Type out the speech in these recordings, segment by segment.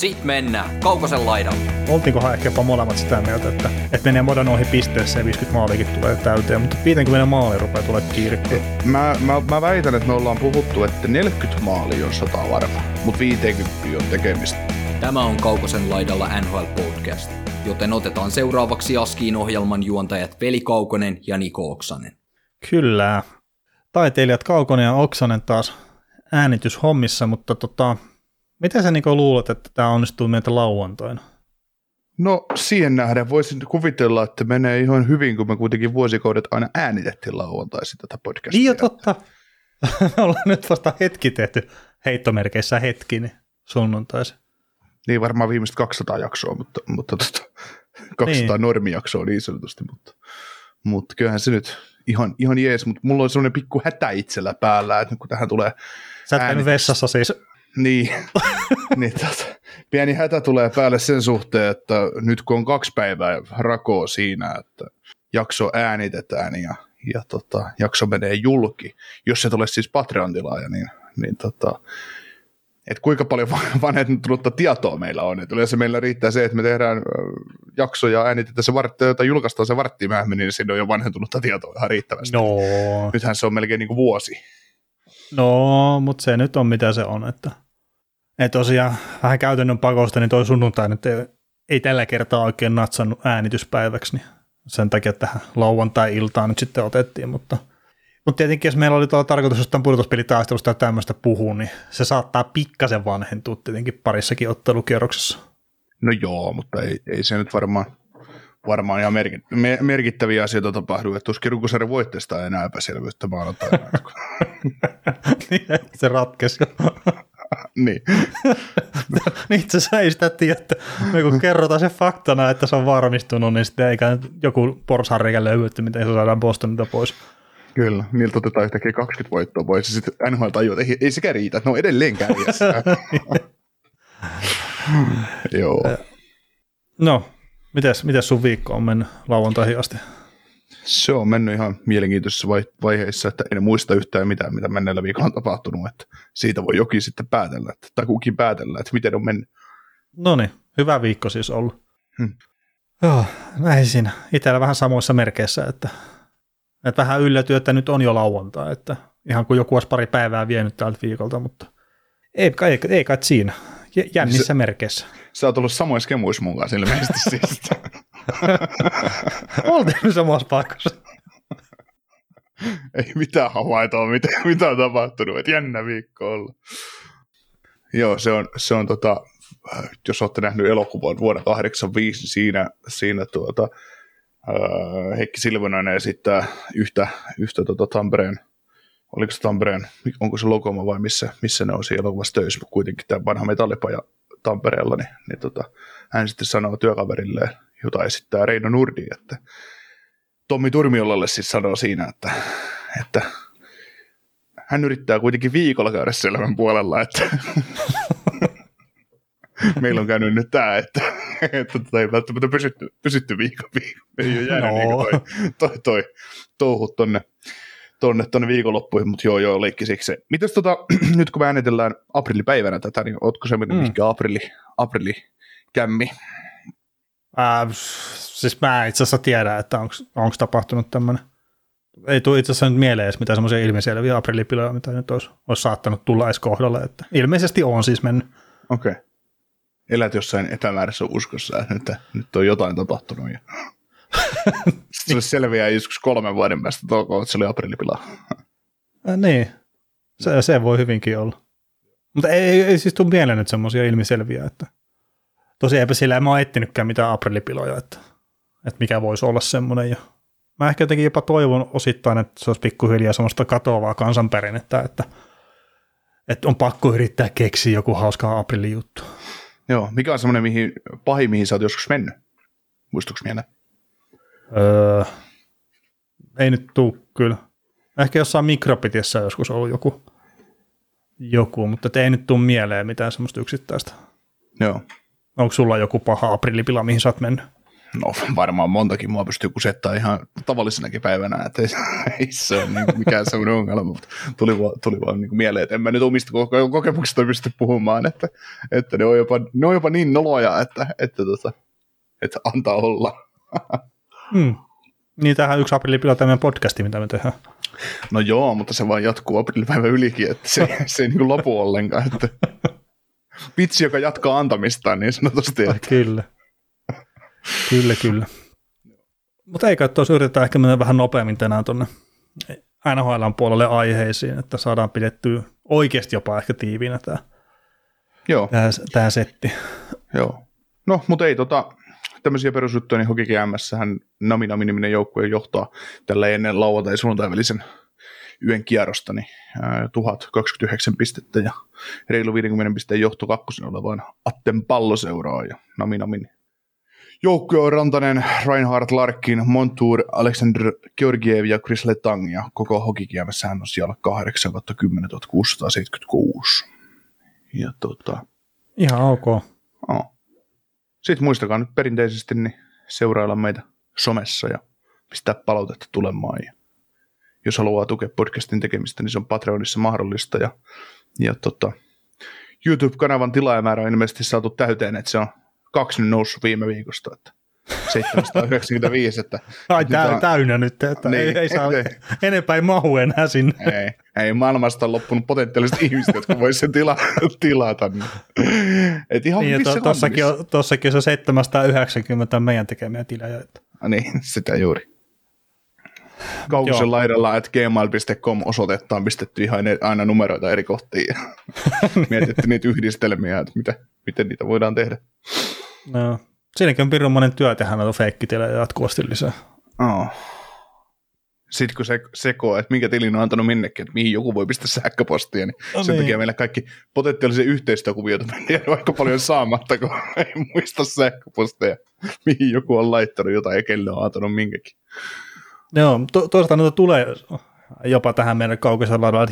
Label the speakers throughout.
Speaker 1: sit mennään Kaukosen laidalle.
Speaker 2: Oltiinkohan ehkä jopa molemmat sitä mieltä, että, että menee modan ohi pisteessä ja 50 maaliikin tulee täyteen, mutta 50 maali rupeaa tulee kiirikkoa.
Speaker 3: Mä, mä, mä väitän, että me ollaan puhuttu, että 40 maali on sata varma, mutta 50 on tekemistä.
Speaker 1: Tämä on Kaukosen laidalla NHL Podcast, joten otetaan seuraavaksi Askiin ohjelman juontajat Veli Kaukonen ja Niko Oksanen.
Speaker 2: Kyllä. Taiteilijat Kaukonen ja Oksanen taas äänityshommissa, mutta tota, mitä sä Niko luulet, että tämä onnistuu meitä lauantaina?
Speaker 3: No siihen nähden voisin kuvitella, että menee ihan hyvin, kun me kuitenkin vuosikaudet aina äänitettiin lauantaisin tätä podcastia.
Speaker 2: Niin jo totta. Me ollaan nyt vasta hetki tehty heittomerkeissä hetki, niin sunnuntaisin.
Speaker 3: Niin varmaan viimeiset 200 jaksoa, mutta, mutta tota, 200
Speaker 2: Niin.
Speaker 3: normijaksoa niin sanotusti, mutta, mutta kyllähän se nyt ihan, ihan jees, mutta mulla on sellainen pikku hätä itsellä päällä, että kun tähän tulee
Speaker 2: Sä et
Speaker 3: Äänitys.
Speaker 2: vessassa siis.
Speaker 3: Niin, niin tota, pieni hätä tulee päälle sen suhteen, että nyt kun on kaksi päivää rakoa siinä, että jakso äänitetään ja, ja tota, jakso menee julki, jos se tulee siis Patreon-tilaaja, niin, niin tota, että kuinka paljon va- vanhentunutta tietoa meillä on. Et yleensä meillä riittää se, että me tehdään ö, jakso ja äänitetään se vartti, tai julkaistaan se vartti myöhemmin, niin siinä on jo vanhentunutta tietoa ihan riittävästi.
Speaker 2: No,
Speaker 3: Nythän se on melkein niin kuin vuosi.
Speaker 2: No mutta se nyt on mitä se on. Että, että tosiaan vähän käytännön pakosta, niin toi sunnuntai nyt ei, ei tällä kertaa oikein natsannut äänityspäiväksi, niin sen takia tähän lauantai-iltaan nyt sitten otettiin, mutta mutta tietenkin, jos meillä oli tuolla tarkoitus jostain pudotuspelitaistelusta ja tämmöistä puhua, niin se saattaa pikkasen vanhentua tietenkin parissakin ottelukierroksessa.
Speaker 3: No joo, mutta ei, ei se nyt varmaan, varmaan ihan merkit, me, merkittäviä asioita tapahdu, että tuskin Rukusarjan voitteesta ei enää epäselvyyttä maanantaina.
Speaker 2: Niin, se ratkesi.
Speaker 3: niin.
Speaker 2: niin asiassa ei sitä tiedä, että me kun kerrotaan se faktana, että se on varmistunut, niin sitten eikä joku porsanreikä löydy, että miten se saadaan Bostonilta pois.
Speaker 3: Kyllä, niiltä otetaan yhtäkkiä 20 voittoa pois ja sitten NHL tajuaa, että ei, ei sekään riitä, että ne on edelleen kärjessä. Joo.
Speaker 2: No, mites, mites sun viikko on mennyt lauantaihin asti?
Speaker 3: Se on mennyt ihan mielenkiintoisessa vai- vaiheessa, että en muista yhtään mitään, mitä menneellä viikolla on tapahtunut, että siitä voi jokin sitten päätellä, että, tai kukin päätellä, että miten on mennyt.
Speaker 2: No niin, hyvä viikko siis ollut.
Speaker 3: Hmm.
Speaker 2: Joo, näin siinä. Itsellä vähän samoissa merkeissä, että, että vähän yllätyi, että nyt on jo lauantai, että ihan kuin joku olisi pari päivää vienyt tältä viikolta, mutta ei kai, ei, ei kai siinä. Jännissä
Speaker 3: Se-
Speaker 2: merkeissä.
Speaker 3: Sä oot ollut samoissa kemuissa mun kanssa ilmeisesti siis.
Speaker 2: Oltiin samassa paikassa.
Speaker 3: ei mitään havaintoa, mitä, mitä on tapahtunut, että jännä viikko olla. Joo, se on, se on tota, jos olette nähnyt elokuvan vuonna 85, siinä, siinä tuota, Heikki Silvonen esittää yhtä, yhtä tota Tampereen, oliko se Tampereen, onko se Lokoma vai missä, missä ne on siinä elokuvassa töissä, mutta kuitenkin tämä vanha metallipaja Tampereella, niin, niin tota, hän sitten sanoo työkaverille, jota esittää Reino Nurdi, että Tommi Turmiolalle siis sanoo siinä, että, että hän yrittää kuitenkin viikolla käydä selvän puolella, että meillä on käynyt nyt tämä, että, että tota ei välttämättä pysytty, pysytty viikon, viikon. ei ole jäänyt
Speaker 2: No.
Speaker 3: niin toi, toi, toi touhut tonne, tonne, tonne viikonloppuihin, mutta joo, joo, leikki siksi. Mites tota, nyt kun me äänitellään aprillipäivänä tätä, niin ootko se mennyt
Speaker 2: Mm.
Speaker 3: mihinkä aprilli, kämmi?
Speaker 2: Ää, siis mä en itse asiassa tiedä, että onko tapahtunut tämmöinen. Ei tule itse asiassa nyt mieleen edes mitään semmoisia ilmiselviä aprillipiloja, mitä nyt olisi, olisi saattanut tulla edes kohdalle. Että ilmeisesti on siis mennyt.
Speaker 3: Okei. Okay. Elät jossain epämääräisessä uskossa, että nyt, nyt on jotain tapahtunut. Ja... Se selviää joskus kolmen vuoden päästä, että olkoon, että se oli aprillipila.
Speaker 2: Ää, niin, se, se voi hyvinkin olla. Mutta ei, ei, ei siis tule mieleen nyt semmoisia ilmiselviä, että tosiaan eipä sillä en mä ole etsinytkään mitään aprillipiloja, että, että mikä voisi olla semmoinen. Ja mä ehkä jotenkin jopa toivon osittain, että se olisi pikkuhiljaa semmoista katoavaa kansanperinnettä, että, että on pakko yrittää keksiä joku hauska aprillijuttu.
Speaker 3: Joo, mikä on semmoinen mihin, pahin, mihin sä oot joskus mennyt? Muistuuko mieleen?
Speaker 2: Öö, ei nyt tuu kyllä. Ehkä jossain mikrobitissä joskus ollut joku, joku mutta ei nyt tule mieleen mitään semmoista yksittäistä.
Speaker 3: Joo.
Speaker 2: Onko sulla joku paha aprillipila, mihin sä oot mennyt?
Speaker 3: No varmaan montakin mua pystyy kusettaa ihan tavallisenakin päivänä, että ei, ei se ole niin mikään semmoinen ongelma, mutta tuli vaan, tuli vaan niin mieleen, että en mä nyt omista kokemuksista pysty puhumaan, että, että ne, on jopa, ne on jopa niin noloja, että, että, tota, että antaa olla.
Speaker 2: Hmm. Niin tähän yksi aprillipila tämä podcasti, mitä me tehdään.
Speaker 3: No joo, mutta se vaan jatkuu aprillipäivän ylikin, että se, se ei niin lopu ollenkaan. Että vitsi, joka jatkaa antamistaan niin sanotusti. Että.
Speaker 2: Kyllä. Kyllä, kyllä. Mutta eikä tuossa yritetä ehkä mennä vähän nopeammin tänään tuonne NHL puolelle aiheisiin, että saadaan pidettyä oikeasti jopa ehkä tiiviinä tämä,
Speaker 3: Joo.
Speaker 2: tämä, tämä setti.
Speaker 3: Joo. No, mutta ei tota, tämmöisiä perusjuttuja, niin Hoki GMS hän Nami Nami niminen joukkue johtaa tällä ennen lauantai sunnuntai välisen yön kierrosta, niin ää, 1029 pistettä ja reilu 50 pisteen johto kakkosen olevan Atten palloseuraa ja Nami Namin joukkue on Rantanen, Reinhard Larkin, Montour, Alexander Georgiev ja Chris Letang ja koko Hoki GMS hän on siellä 8 10 676. Ja tota,
Speaker 2: Ihan ok.
Speaker 3: Oh. Sitten muistakaa nyt perinteisesti niin seurailla meitä somessa ja pistää palautetta tulemaan. Ja jos haluaa tukea podcastin tekemistä, niin se on Patreonissa mahdollista. Ja, ja tota, YouTube-kanavan tilaajamäärä on ilmeisesti saatu täyteen, että se on kaksi noussut viime viikosta. Että 795, että...
Speaker 2: Ai tä, on... täynnä nyt, että niin, ei, ei saa, ei. enempää ei mahu enää sinne.
Speaker 3: Ei, ei maailmasta on loppunut potentiaaliset ihmiset, jotka voisivat sen tila, tilata. Niin. Et ihan
Speaker 2: niin, to, tossakin, on, tossakin on se 790 meidän tekemiä tilejä. Että.
Speaker 3: No niin, sitä juuri. Kaukosen laidalla, että gmail.com osoitetta on pistetty ihan aina numeroita eri kohtiin ja mietitty niitä yhdistelmiä, että mitä, miten niitä voidaan tehdä.
Speaker 2: No, Siinäkin on pirun työ tehdä noita feikkitilejä jatkuvasti lisää.
Speaker 3: Oh. Sitten kun se sekoo, että minkä tilin on antanut minnekin, että mihin joku voi pistää sähköpostia, niin no sen niin. takia meillä kaikki potentiaalisia yhteistyökuvioita menee aika paljon saamatta, kun ei muista sähköposteja, mihin joku on laittanut jotain ja kelle on antanut minkäkin.
Speaker 2: Joo, to- toisaalta noita tulee jopa tähän meidän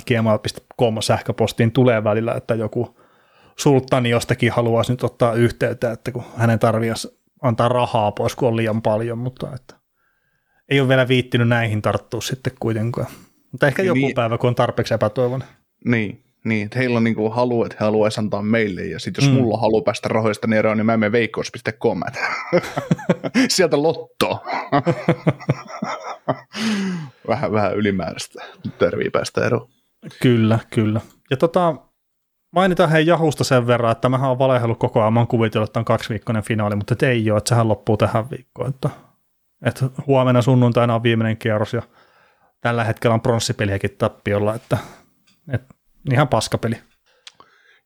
Speaker 2: gmail.com sähköpostiin tulee välillä, että joku sulttani jostakin haluaisi nyt ottaa yhteyttä, että kun hänen tarvitsisi antaa rahaa pois, kun on liian paljon, mutta että ei ole vielä viittinyt näihin tarttua sitten kuitenkaan. Mutta ehkä joku niin, päivä, kun on tarpeeksi epätoivoinen.
Speaker 3: Niin, niin että heillä on niinku halu, että he haluaisi antaa meille, ja sitten jos mm. mulla halu päästä rahoista niin eroon, niin mä menen veikkaus.com. Sieltä lotto. vähän, vähän ylimääräistä terviä päästä eroon.
Speaker 2: Kyllä, kyllä. Ja tota, mainitaan hei Jahusta sen verran, että mähän on valehellut koko ajan, mä oon kuvitellut, että on kaksiviikkoinen finaali, mutta ei ole, että sehän loppuu tähän viikkoon. Että, että huomenna sunnuntaina on viimeinen kierros ja tällä hetkellä on pronssipeliäkin tappiolla, että, että ihan paskapeli.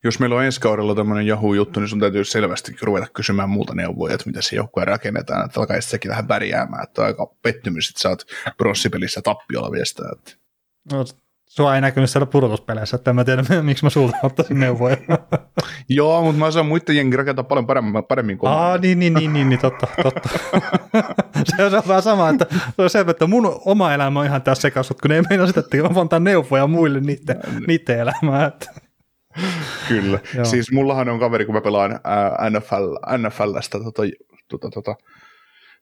Speaker 3: Jos meillä on ensi kaudella tämmöinen Yahoo-juttu, niin sun täytyy selvästi ruveta kysymään muuta neuvoja, että miten se joukkue rakennetaan, että alkaa sekin vähän pärjäämään, että aika pettymys, että sä oot pronssipelissä tappiolla viestää. Että...
Speaker 2: No, Sua ei näkynyt siellä pudotuspeleissä, että en mä tiedä, miksi mä sulta ottaisin neuvoja.
Speaker 3: Joo, mutta mä saan muiden jengi rakentaa paljon paremmin, paremmin kuin
Speaker 2: Aa, niin, niin, niin, niin, niin, totta, totta. se on vähän sama, että se on se, että mun oma elämä on ihan tässä sekaisin, kun ei meinaa sitä, että mä antaa neuvoja muille niiden, niiden elämää. Että.
Speaker 3: Kyllä. Joo. Siis mullahan on kaveri, kun mä pelaan NFL, NFLstä tota, tota, tota,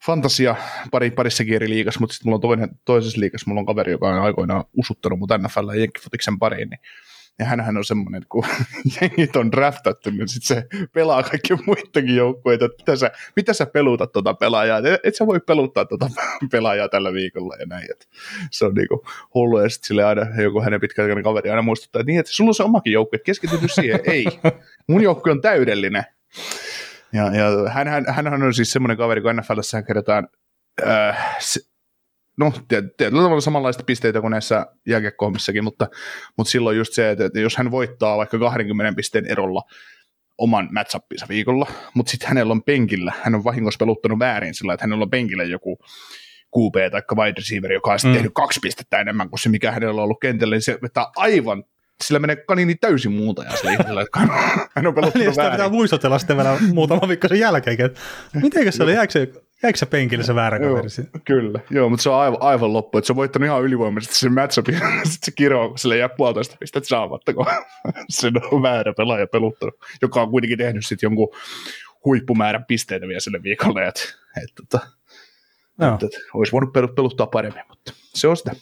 Speaker 3: fantasia pari, parissakin eri liigassa, mutta sitten mulla on toinen, toisessa liigassa, mulla on kaveri, joka on aikoinaan usuttanut mut NFL ja Jenkkifotiksen pariin, niin ja hänhän on semmoinen, että kun jengit on draftattu, niin sit se pelaa kaikki muidenkin joukkueita, että mitä sä, mitä sä pelutat tuota pelaajaa, et, et sä voi peluttaa tuota pelaajaa tällä viikolla ja näin, että se on niinku hullu, ja sitten sille aina joku hänen pitkäaikainen kaveri aina muistuttaa, että niin, että sulla on se omakin joukkue, että siihen, ei, mun joukkue on täydellinen, ja, ja hän, hän, hän on siis semmoinen kaveri, kun NFLssä kerätään äh, se, no, tietyllä tavalla samanlaista pisteitä kuin näissä jääkiekkohommissakin, mutta, mutta silloin just se, että, että jos hän voittaa vaikka 20 pisteen erolla oman matchappinsa viikolla, mutta sitten hänellä on penkillä, hän on vahingossa peluttanut väärin sillä, että hänellä on penkillä joku QB tai wide receiver, joka on mm. tehnyt kaksi pistettä enemmän kuin se, mikä hänellä on ollut kentällä, niin se vetää aivan sillä menee kanini täysin muuta ja sillä ihmisellä, että hän on pelottanut
Speaker 2: niin, sitä pitää muistutella sitten vielä muutama viikko sen jälkeen, että miten se oli, jääkö se Jäikö se penkille se väärä kaveri?
Speaker 3: kyllä. Joo, mutta se on aivan, aivan loppu. Että se on voittanut ihan ylivoimaisesti sen matchupin. Sitten se kun sille jää puolitoista pistettä saamatta, kun sen on väärä pelaaja peluttanut, joka on kuitenkin tehnyt sitten jonkun huippumäärän pisteitä vielä sille viikolle. Että, että, että,
Speaker 2: Joo.
Speaker 3: että, että olisi voinut pel- peluttaa paremmin, mutta se on sitä.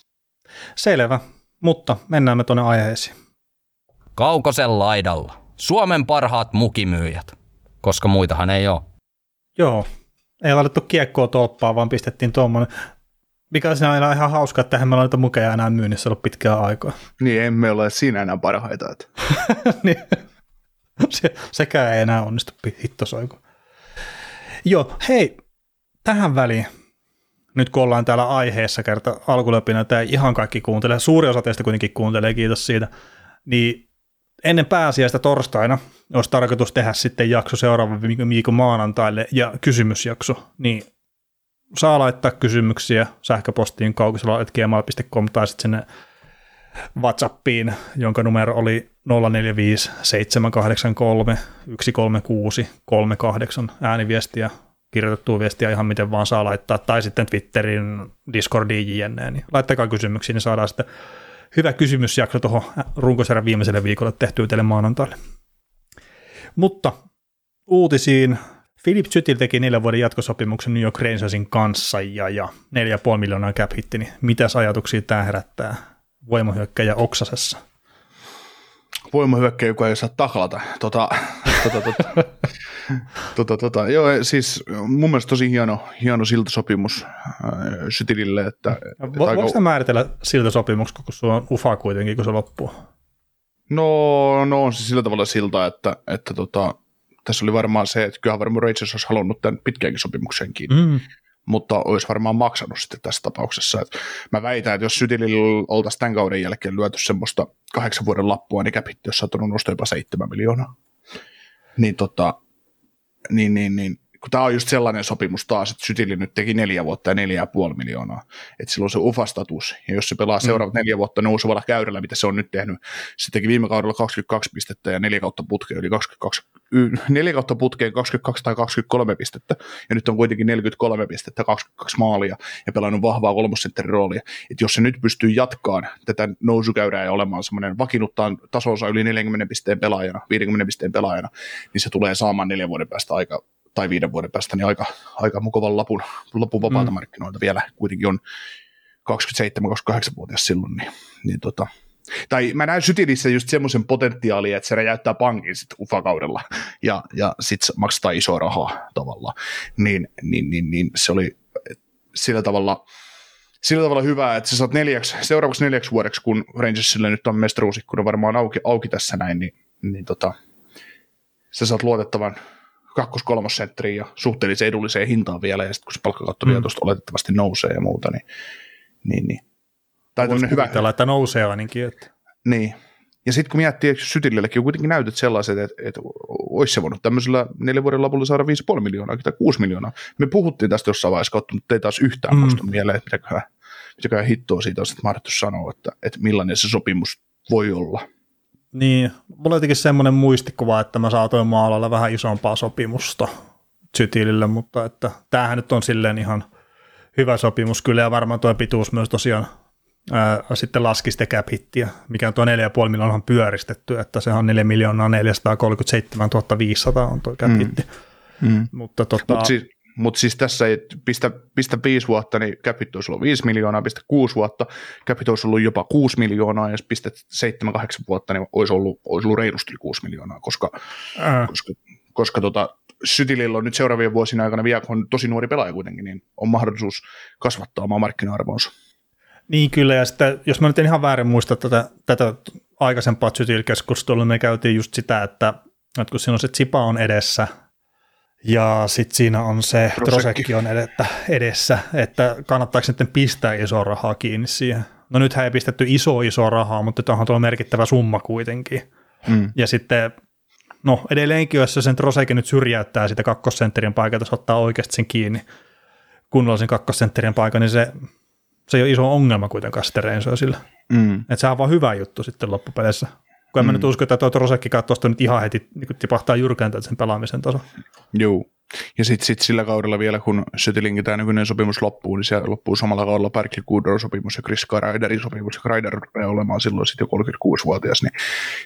Speaker 2: Selvä, mutta mennään me tuonne aiheisiin.
Speaker 4: Kaukosen laidalla. Suomen parhaat mukimyyjät. Koska muitahan ei ole.
Speaker 2: Joo, ei laitettu kiekkoa tolppaa, vaan pistettiin tuommoinen, mikä on ihan hauska, että eihän meillä noita mukeja enää myynnissä ollut pitkään aikaa.
Speaker 3: Niin emme ole siinä enää parhaita. Että.
Speaker 2: niin, se, sekään ei enää onnistu hittosoiku. Joo, hei, tähän väliin, nyt kun ollaan täällä aiheessa kerta alkuläpinä, tämä ihan kaikki kuuntelee, suuri osa teistä kuitenkin kuuntelee, kiitos siitä, niin ennen pääsiäistä torstaina olisi tarkoitus tehdä sitten jakso seuraavan viikon maanantaille ja kysymysjakso, niin saa laittaa kysymyksiä sähköpostiin kaukisella.gmail.com tai sitten sinne WhatsAppiin, jonka numero oli 045 783 136 38 ääniviestiä, kirjoitettua viestiä ihan miten vaan saa laittaa, tai sitten Twitterin, Discordiin jne. Niin laittakaa kysymyksiä, niin saadaan sitten hyvä kysymysjakso tuohon runkosarjan viimeiselle viikolle tehtyä teille maanantaille. Mutta uutisiin. Philip Sytil teki neljän vuoden jatkosopimuksen New York Rangersin kanssa ja, ja 4,5 miljoonaa cap hitti, niin mitäs ajatuksia tämä herättää voimahyökkäjä Oksasessa?
Speaker 3: Voimahyökkäjä, joka ei saa taklata. Tota, tota, tota, tota, tota. Joo, siis mun mielestä tosi hieno, hieno siltasopimus äh, Sytilille. Että,
Speaker 2: Vo,
Speaker 3: aika-
Speaker 2: voiko sitä määritellä siltä sopimuksi, kun sulla on ufa kuitenkin, kun se loppuu?
Speaker 3: No, no on se sillä tavalla silta, että, että tota, tässä oli varmaan se, että kyllähän varmaan Rangers olisi halunnut tämän pitkäänkin sopimuksen kiinni, mm. Mutta olisi varmaan maksanut sitten tässä tapauksessa. Et mä väitän, että jos Sytilillä oltaisiin tämän kauden jälkeen lyöty semmoista kahdeksan vuoden lappua, niin käpitti, jos saattanut nostaa jopa seitsemän miljoonaa. Niin tota, niin, niin, niin kun tämä on just sellainen sopimus taas, että Sytili nyt teki neljä vuotta ja neljä ja puoli miljoonaa, että sillä on se UFA-status, ja jos se pelaa seuraavat mm. neljä vuotta nousevalla käydellä, mitä se on nyt tehnyt, se teki viime kaudella 22 pistettä ja neljä kautta putkeen, yli 22, y- neljä kautta putkeen 22 tai 23 pistettä, ja nyt on kuitenkin 43 pistettä, 22 maalia, ja pelannut vahvaa kolmosentterin roolia, että jos se nyt pystyy jatkaan tätä nousukäyrää ja olemaan semmoinen vakiinnuttaa tasonsa yli 40 pisteen pelaajana, 50 pisteen pelaajana, niin se tulee saamaan neljän vuoden päästä aika tai viiden vuoden päästä, niin aika, aika mukavan lapun, lapun vapaalta mm. markkinoilta vielä kuitenkin on 27-28-vuotias silloin, niin, niin tota, tai mä näen Sytilissä just semmoisen potentiaalia, että se räjäyttää pankin sit UFA-kaudella ja, ja sitten maksetaan isoa rahaa tavallaan, niin, niin, niin, niin se oli sillä tavalla, sillä tavalla hyvä, että sä saat neljäksi, seuraavaksi neljäksi vuodeksi, kun Rangersille nyt on mestaruusikkuna varmaan auki, auki tässä näin, niin, niin tota, sä saat luotettavan kakkos-kolmosentteriin ja suhteellisen edulliseen hintaan vielä, ja sitten kun se palkkakatto mm. vielä tuosta oletettavasti nousee ja muuta, niin, niin, niin. Tai
Speaker 2: Voisi
Speaker 3: tämmöinen hyvä,
Speaker 2: kuvitella, että nousee ainakin. Että.
Speaker 3: niin. Ja sitten kun miettii, että Sytilillekin on kuitenkin näytöt sellaiset, että, että olisi se voinut tämmöisellä neljän vuoden lopulla saada 5,5 miljoonaa tai 6 miljoonaa. Me puhuttiin tästä jossain vaiheessa kautta, mutta ei taas yhtään
Speaker 2: Mm.
Speaker 3: muista mieleen, että mitäköhän, mitäköhän hittoa siitä on sitten mahdettu sanoa, että, että millainen se sopimus voi olla.
Speaker 2: Niin, mulla on jotenkin semmoinen muistikuva, että mä saatoin maalalla vähän isompaa sopimusta Sytilille, mutta että tämähän nyt on silleen ihan hyvä sopimus kyllä, ja varmaan tuo pituus myös tosiaan ää, sitten laski sitä cap hittiä, mikä on tuo 4,5 miljoonaa pyöristetty, että se on 4 miljoonaa 437 500 on tuo cap hitti.
Speaker 3: Mm.
Speaker 2: Mutta tota,
Speaker 3: Mutta siis, mut siis tässä ei pistä, pistä 5 vuotta, niin capit olisi ollut 5 miljoonaa, pistä 6 vuotta, capit olisi ollut jopa 6 miljoonaa, ja jos pistät 7-8 vuotta, niin olisi ollut, olisi ollut reilusti 6 miljoonaa, koska,
Speaker 2: ää,
Speaker 3: koska, koska tota, Sytilillä on nyt seuraavien vuosina aikana vielä, kun on tosi nuori pelaaja kuitenkin, niin on mahdollisuus kasvattaa omaa markkina-arvoonsa.
Speaker 2: Niin kyllä, ja sitten jos mä nyt en ihan väärin muista tätä, tätä aikaisempaa Zytil-keskustelua, me käytiin just sitä, että, että kun siinä on se Zipa on edessä, ja sitten siinä on se
Speaker 3: Trosekki.
Speaker 2: On edettä, edessä, että kannattaako sitten pistää iso rahaa kiinni siihen. No nythän ei pistetty iso iso rahaa, mutta tämä on tuo merkittävä summa kuitenkin.
Speaker 3: Mm.
Speaker 2: Ja sitten, no edelleenkin, jos se sen Trosekin nyt syrjäyttää sitä kakkosentterin paikalta, jos ottaa oikeasti sen kiinni kunnollisen kakkosentterin paikan, niin se, se ei ole iso ongelma kuitenkaan sitten Reinsoisille.
Speaker 3: Mm.
Speaker 2: Että sehän on vaan hyvä juttu sitten loppupeleissä. Kun en mä nyt usko, että tuo Trosekkikaan tuosta nyt ihan heti niin tipahtaa jyrkään sen pelaamisen taso.
Speaker 3: Joo. Ja sitten sit sillä kaudella vielä, kun Sötilingin tämä nykyinen sopimus loppuu, niin siellä loppuu samalla kaudella Berkeley Goodrow sopimus ja Chris Kreiderin sopimus. Ja Kreider rupeaa olemaan silloin sitten jo 36-vuotias, niin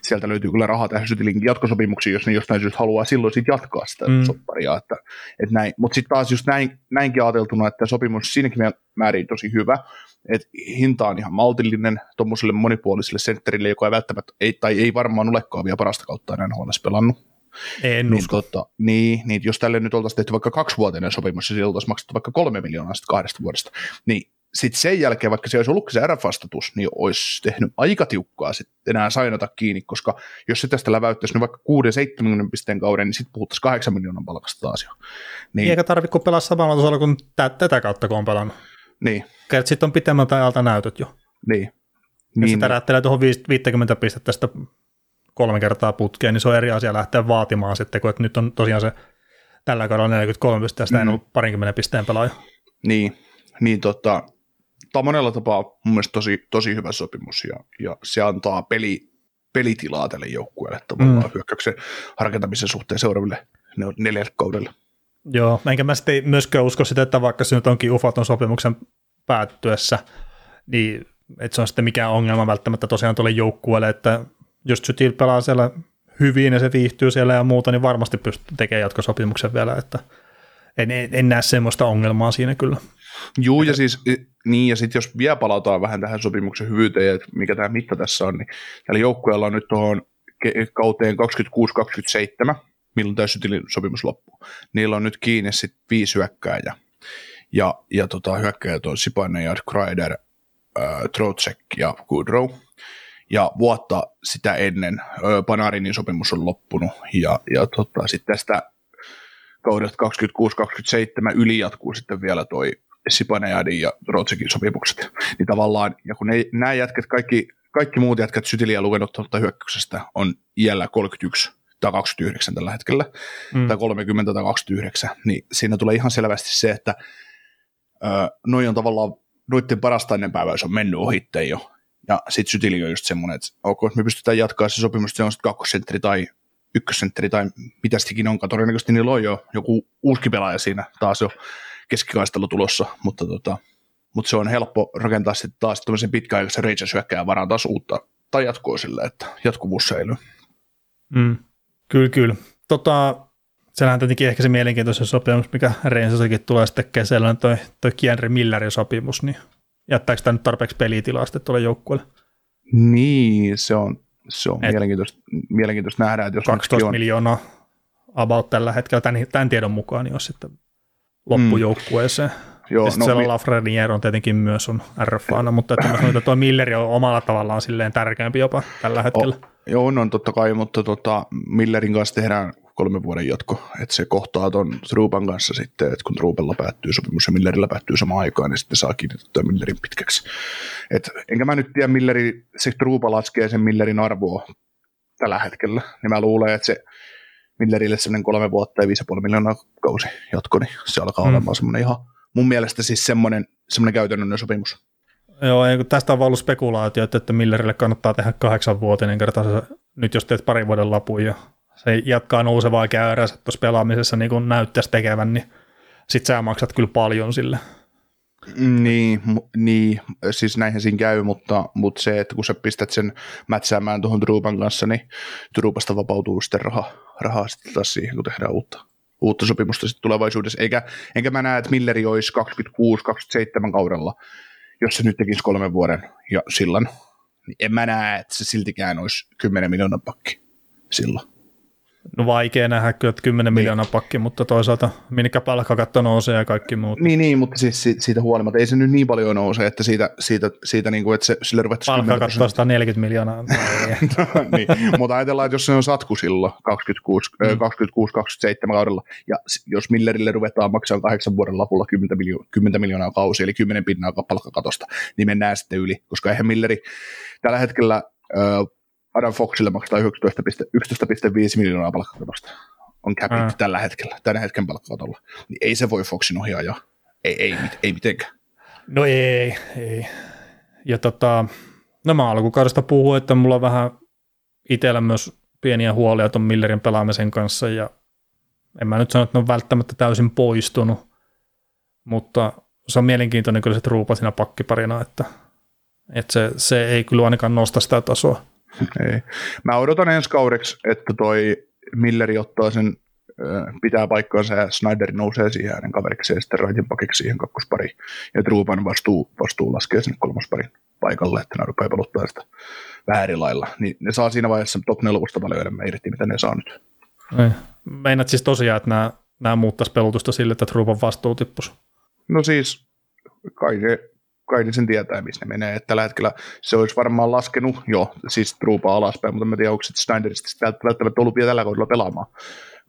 Speaker 3: sieltä löytyy kyllä rahaa tähän Sötilingin jatkosopimuksiin, jos ne jostain syystä haluaa silloin sitten jatkaa sitä mm. sopparia. Että, että näin. Mutta sitten taas just näin, näinkin ajateltuna, että sopimus siinäkin määrin tosi hyvä, että hinta on ihan maltillinen tuommoiselle monipuoliselle sentterille, joka ei välttämättä, ei, tai ei varmaan olekaan vielä parasta kautta enää pelannut
Speaker 2: en
Speaker 3: niin,
Speaker 2: usko.
Speaker 3: Tota, niin, niin, jos tälle nyt oltaisiin tehty vaikka kaksivuotinen sopimus ja oltaisiin maksettu vaikka kolme miljoonaa sitten kahdesta vuodesta, niin sitten sen jälkeen, vaikka se olisi ollut se RF-vastatus, niin olisi tehnyt aika tiukkaa sitten enää sainata kiinni, koska jos se tästä läväyttäisi vaikka 6-70 pisteen kauden, niin sitten puhuttaisiin 8 miljoonan palkasta taas jo.
Speaker 2: Niin. Eikä tarvitse pelaa samalla tasolla kuin tä- tätä kautta, kun on pelannut.
Speaker 3: Niin.
Speaker 2: Sitten on pitemmältä ajalta näytöt jo.
Speaker 3: Niin.
Speaker 2: Ja niin, se tärättelee tuohon 50 pistettä tästä kolme kertaa putkeen, niin se on eri asia lähteä vaatimaan sitten, kun että nyt on tosiaan se tällä kaudella 43 pistettä, mm. en ollut parinkymmenen pisteen pelaaja.
Speaker 3: Niin, niin tota, tämä on monella tapaa mun mielestä tosi, tosi hyvä sopimus ja, ja se antaa peli, pelitilaa tälle joukkueelle tavallaan mm. hyökkäyksen rakentamisen suhteen seuraaville neljälle kaudelle.
Speaker 2: Joo, enkä mä sitten myöskään usko sitä, että vaikka se nyt onkin ufaton sopimuksen päättyessä, niin että se on sitten mikään ongelma välttämättä tosiaan tuolle joukkueelle, että jos Sytil pelaa siellä hyvin ja se viihtyy siellä ja muuta, niin varmasti pystyy tekemään jatkosopimuksen vielä, että en, en, en näe semmoista ongelmaa siinä kyllä.
Speaker 3: Juu, ja siis niin, ja sitten jos vielä palataan vähän tähän sopimuksen hyvyyteen, että mikä tämä mitta tässä on, niin tällä joukkueella on nyt tuohon kauteen 26-27, milloin tämä Sytilin sopimus loppuu. Niillä on nyt kiinni sitten viisi hyökkääjää. Ja, ja tota, hyökkäjät on Sipanen ja Kreider, äh, Trocek ja Goodrow ja vuotta sitä ennen Panarinin sopimus on loppunut, ja, ja tota, sitten tästä kaudesta 26-27 yli jatkuu sitten vielä toi Sipanejadin ja Rotsekin sopimukset. Niin tavallaan, ja kun ne, nämä jätkät, kaikki, kaikki muut jätkät Sytiliä lukenut tuolta hyökkäyksestä on iällä 31 tai 29 tällä hetkellä, mm. tai 30 tai 29, niin siinä tulee ihan selvästi se, että ö, noi on tavallaan, noiden parasta ennen päiväys on mennyt ohitteen jo, ja sitten Sytili on just semmoinen, että ok, me pystytään jatkaa se sopimus, se on sitten kakkosentteri tai ykkösentteri tai mitä sittenkin onkaan. Todennäköisesti niillä on jo joku uusi pelaaja siinä taas jo keskikaistelu tulossa, mutta, tota, mutta se on helppo rakentaa sitten taas tämmöisen pitkäaikaisen Rangers varaan taas uutta tai jatkoa sille, että jatkuvuus säilyy.
Speaker 2: Mm. Kyllä, kyllä. Tota, sehän tietenkin ehkä se mielenkiintoisen sopimus, mikä Rangersikin tulee sitten kesällä, toi, toi Kienri Millerin sopimus, niin jättääkö tämä nyt tarpeeksi pelitilaa sitten tuolle joukkueelle?
Speaker 3: Niin, se on, se on mielenkiintoista, mielenkiintoista nähdä. Että jos
Speaker 2: 12 on... miljoonaa about tällä hetkellä tämän, tämän tiedon mukaan, niin olisi sitten loppujoukkueeseen. Mm. Joo, ja sitten no, siellä mi- Lafreniere on tietenkin myös on RFAna, mutta että sanoin, että tuo Milleri on omalla tavallaan silleen tärkeämpi jopa tällä hetkellä.
Speaker 3: Oh, joo, on, on totta kai, mutta tota, Millerin kanssa tehdään kolmen vuoden jatko, että se kohtaa tuon Truupan kanssa sitten, että kun Truupella päättyy sopimus ja Millerillä päättyy sama aikaan, niin sitten saa kiinnitettyä Millerin pitkäksi. Et, enkä mä nyt tiedä, Milleri, se Truupa laskee sen Millerin arvoa tällä hetkellä, niin mä luulen, että se Millerille semmoinen kolme vuotta ja 5,5 miljoonaa kausi jatko, niin se alkaa mm. olemaan semmoinen ihan mun mielestä siis semmoinen, semmoinen käytännön sopimus.
Speaker 2: Joo, ja tästä on ollut spekulaatio, että Millerille kannattaa tehdä kahdeksan vuotinen kerta nyt jos teet parin vuoden lapun ja se jatkaa nousevaa käyränsä tuossa pelaamisessa niin kuin näyttäisi tekevän, niin sit sä maksat kyllä paljon sille.
Speaker 3: Niin, niin, siis näinhän siinä käy, mutta, mutta se, että kun sä pistät sen mätsäämään tuohon Truupan kanssa, niin Truupasta vapautuu sitten rahaa, rahaa sitten taas siihen, kun tehdään uutta, uutta sopimusta sitten tulevaisuudessa. Eikä, enkä mä näe, että Milleri olisi 26-27 kaudella, jos se nyt tekisi kolmen vuoden ja sillan. Niin en mä näe, että se siltikään olisi 10 miljoonan pakki silloin.
Speaker 2: No vaikea nähdä kyllä, että 10 niin. miljoonaa pakki, mutta toisaalta minkä palkkakatto nousee ja kaikki muut.
Speaker 3: Niin, niin mutta siis siitä huolimatta ei se nyt niin paljon nouse, että siitä, siitä, siitä niin kuin, että se, sille ruvettaisiin
Speaker 2: Palkkakatto 140 miljoonaa.
Speaker 3: no, niin, mutta ajatellaan, että jos se on satku silloin 26, mm. 26-27 kaudella, ja jos Millerille ruvetaan maksaa kahdeksan vuoden lapulla 10, miljo- 10 miljoonaa kausi, eli 10 pinnaa palkkakatosta, niin mennään sitten yli, koska eihän Milleri tällä hetkellä Adam Foxille maksaa 11,5 miljoonaa palkkakatosta. On capit mm. tällä hetkellä, tänä hetken palkkakatolla. Niin ei se voi Foxin ohi ajaa. Ei, ei, ei mitenkään.
Speaker 2: No ei, ei. Ja tota, no mä alkukaudesta puhun, että mulla on vähän itsellä myös pieniä huolia tuon Millerin pelaamisen kanssa ja En mä nyt sano, että ne on välttämättä täysin poistunut, mutta se on mielenkiintoinen kyllä se Truupa siinä pakkiparina, että, että se, se ei kyllä ainakaan nosta sitä tasoa.
Speaker 3: Ei. Mä odotan ensi kaudeksi, että toi Milleri ottaa sen, pitää paikkaansa ja Snyder nousee siihen hänen kaverikseen ja sitten Raitin pakiksi siihen kakkospariin. Ja Truupan vastuu, vastuu laskee sinne kolmosparin paikalle, että ne rupeaa peluttaa sitä vähän eri lailla. Niin ne saa siinä vaiheessa top 4 paljon enemmän irti, mitä ne saa nyt.
Speaker 2: Ei. Meinaat siis tosiaan, että nämä, nämä muuttaisi pelutusta sille, että Truupan vastuu tippuisi?
Speaker 3: No siis, kai se, kai ne sen tietää, missä ne menee. Että tällä hetkellä se olisi varmaan laskenut jo, siis Truupa alaspäin, mutta en tiedä, onko sitten Snyderista sitä välttämättä ollut vielä tällä kaudella pelaamaan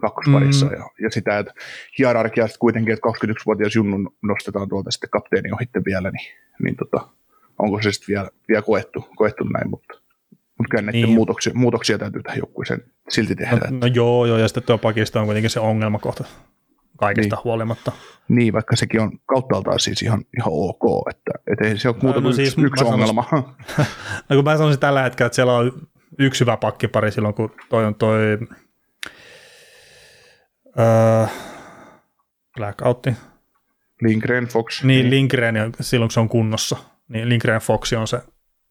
Speaker 3: kakkosparissa. Mm. Ja, ja, sitä, että hierarkia kuitenkin, että 21-vuotias Junnun nostetaan tuolta sitten kapteeni ohitte vielä, niin, niin tota, onko se sitten vielä, vielä koettu, koettu näin, mutta, mutta kyllä näiden niin. muutoksia, muutoksia täytyy tähän joukkueeseen silti tehdä.
Speaker 2: No, no joo, joo, ja sitten tuo pakista on kuitenkin se ongelmakohta kaikesta niin. huolimatta.
Speaker 3: Niin, vaikka sekin on kauttaaltaan siis ihan, ihan ok, että, että ei se ole muuta no, no, siis, yksi ongelma.
Speaker 2: Sanoisin, no kun mä sanoisin tällä hetkellä, että siellä on yksi hyvä pakkipari silloin, kun toi on toi öö, Blackoutti.
Speaker 3: Lindgren, Fox.
Speaker 2: Niin, Lindgren silloin, kun se on kunnossa. Niin Lindgren Fox on se,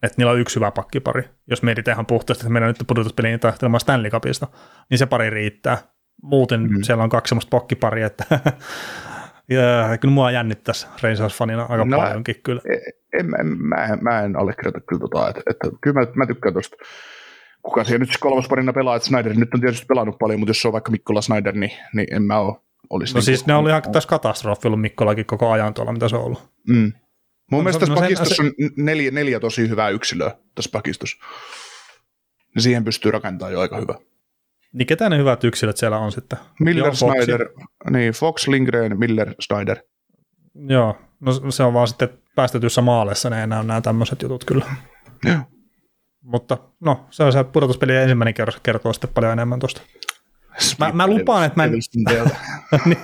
Speaker 2: että niillä on yksi hyvä pakkipari. Jos mietitään ihan puhtaasti, että meidän nyt pudotuspeliin taistelemaan Stanley Cupista, niin se pari riittää muuten mm. siellä on kaksi semmoista pokkiparia, että ja, kyllä mua jännittäisi Rangers-fanina aika no, paljonkin kyllä.
Speaker 3: En, en, en, mä, en, mä en allekirjoita kyllä tota, että, että kyllä mä, mä tykkään tuosta kuka siellä nyt kolmosparina pelaa, että Snyder nyt on tietysti pelannut paljon, mutta jos se on vaikka Mikkola Snyder, niin, niin en mä ole olisi.
Speaker 2: No niin siis ne oli ihan tässä katastrofi ollut Mikkolakin koko ajan tuolla, mitä se on ollut.
Speaker 3: Mm. Mun no, mielestä tässä no, pakistossa on neljä, neljä tosi hyvää yksilöä tässä pakistossa. Ja siihen pystyy rakentamaan jo aika hyvä.
Speaker 2: Niin ketä ne hyvät yksilöt siellä on sitten?
Speaker 3: Miller, Snyder, niin Fox, Lindgren, Miller, Snyder.
Speaker 2: Joo, no se on vaan sitten päästetyissä maaleissa ne enää nämä tämmöiset jutut kyllä.
Speaker 3: Joo.
Speaker 2: Mutta no, se on se pudotuspeli ensimmäinen kerros kertoo sitten paljon enemmän tuosta. Mä, mä, lupaan, että mä en, niin,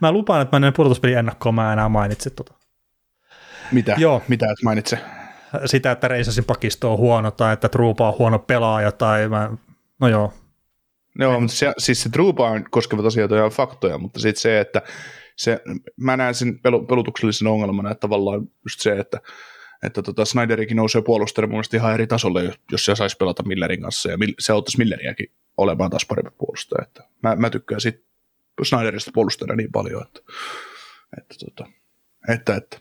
Speaker 2: mä lupaan, että mä en pudotuspeli ennakkoon mä enää mainitse tota.
Speaker 3: Mitä? Joo. Mitä et mainitse?
Speaker 2: Sitä, että Reisasin pakisto on huono tai että Truupa on huono pelaaja tai mä, no joo,
Speaker 3: Joo, mutta se, siis se Truupaan koskevat asiat on faktoja, mutta sitten se, että se, mä näen sen pel- pelutuksellisen ongelmana, että tavallaan just se, että, että tota Snyderikin nousee puolustajana mun mielestä ihan eri tasolle, jos se saisi pelata Millerin kanssa, ja se auttaisi Milleriäkin olemaan taas parempi puolustaja. Että mä, mä tykkään sit Snyderista puolustajana niin paljon, että, että, tota, että, että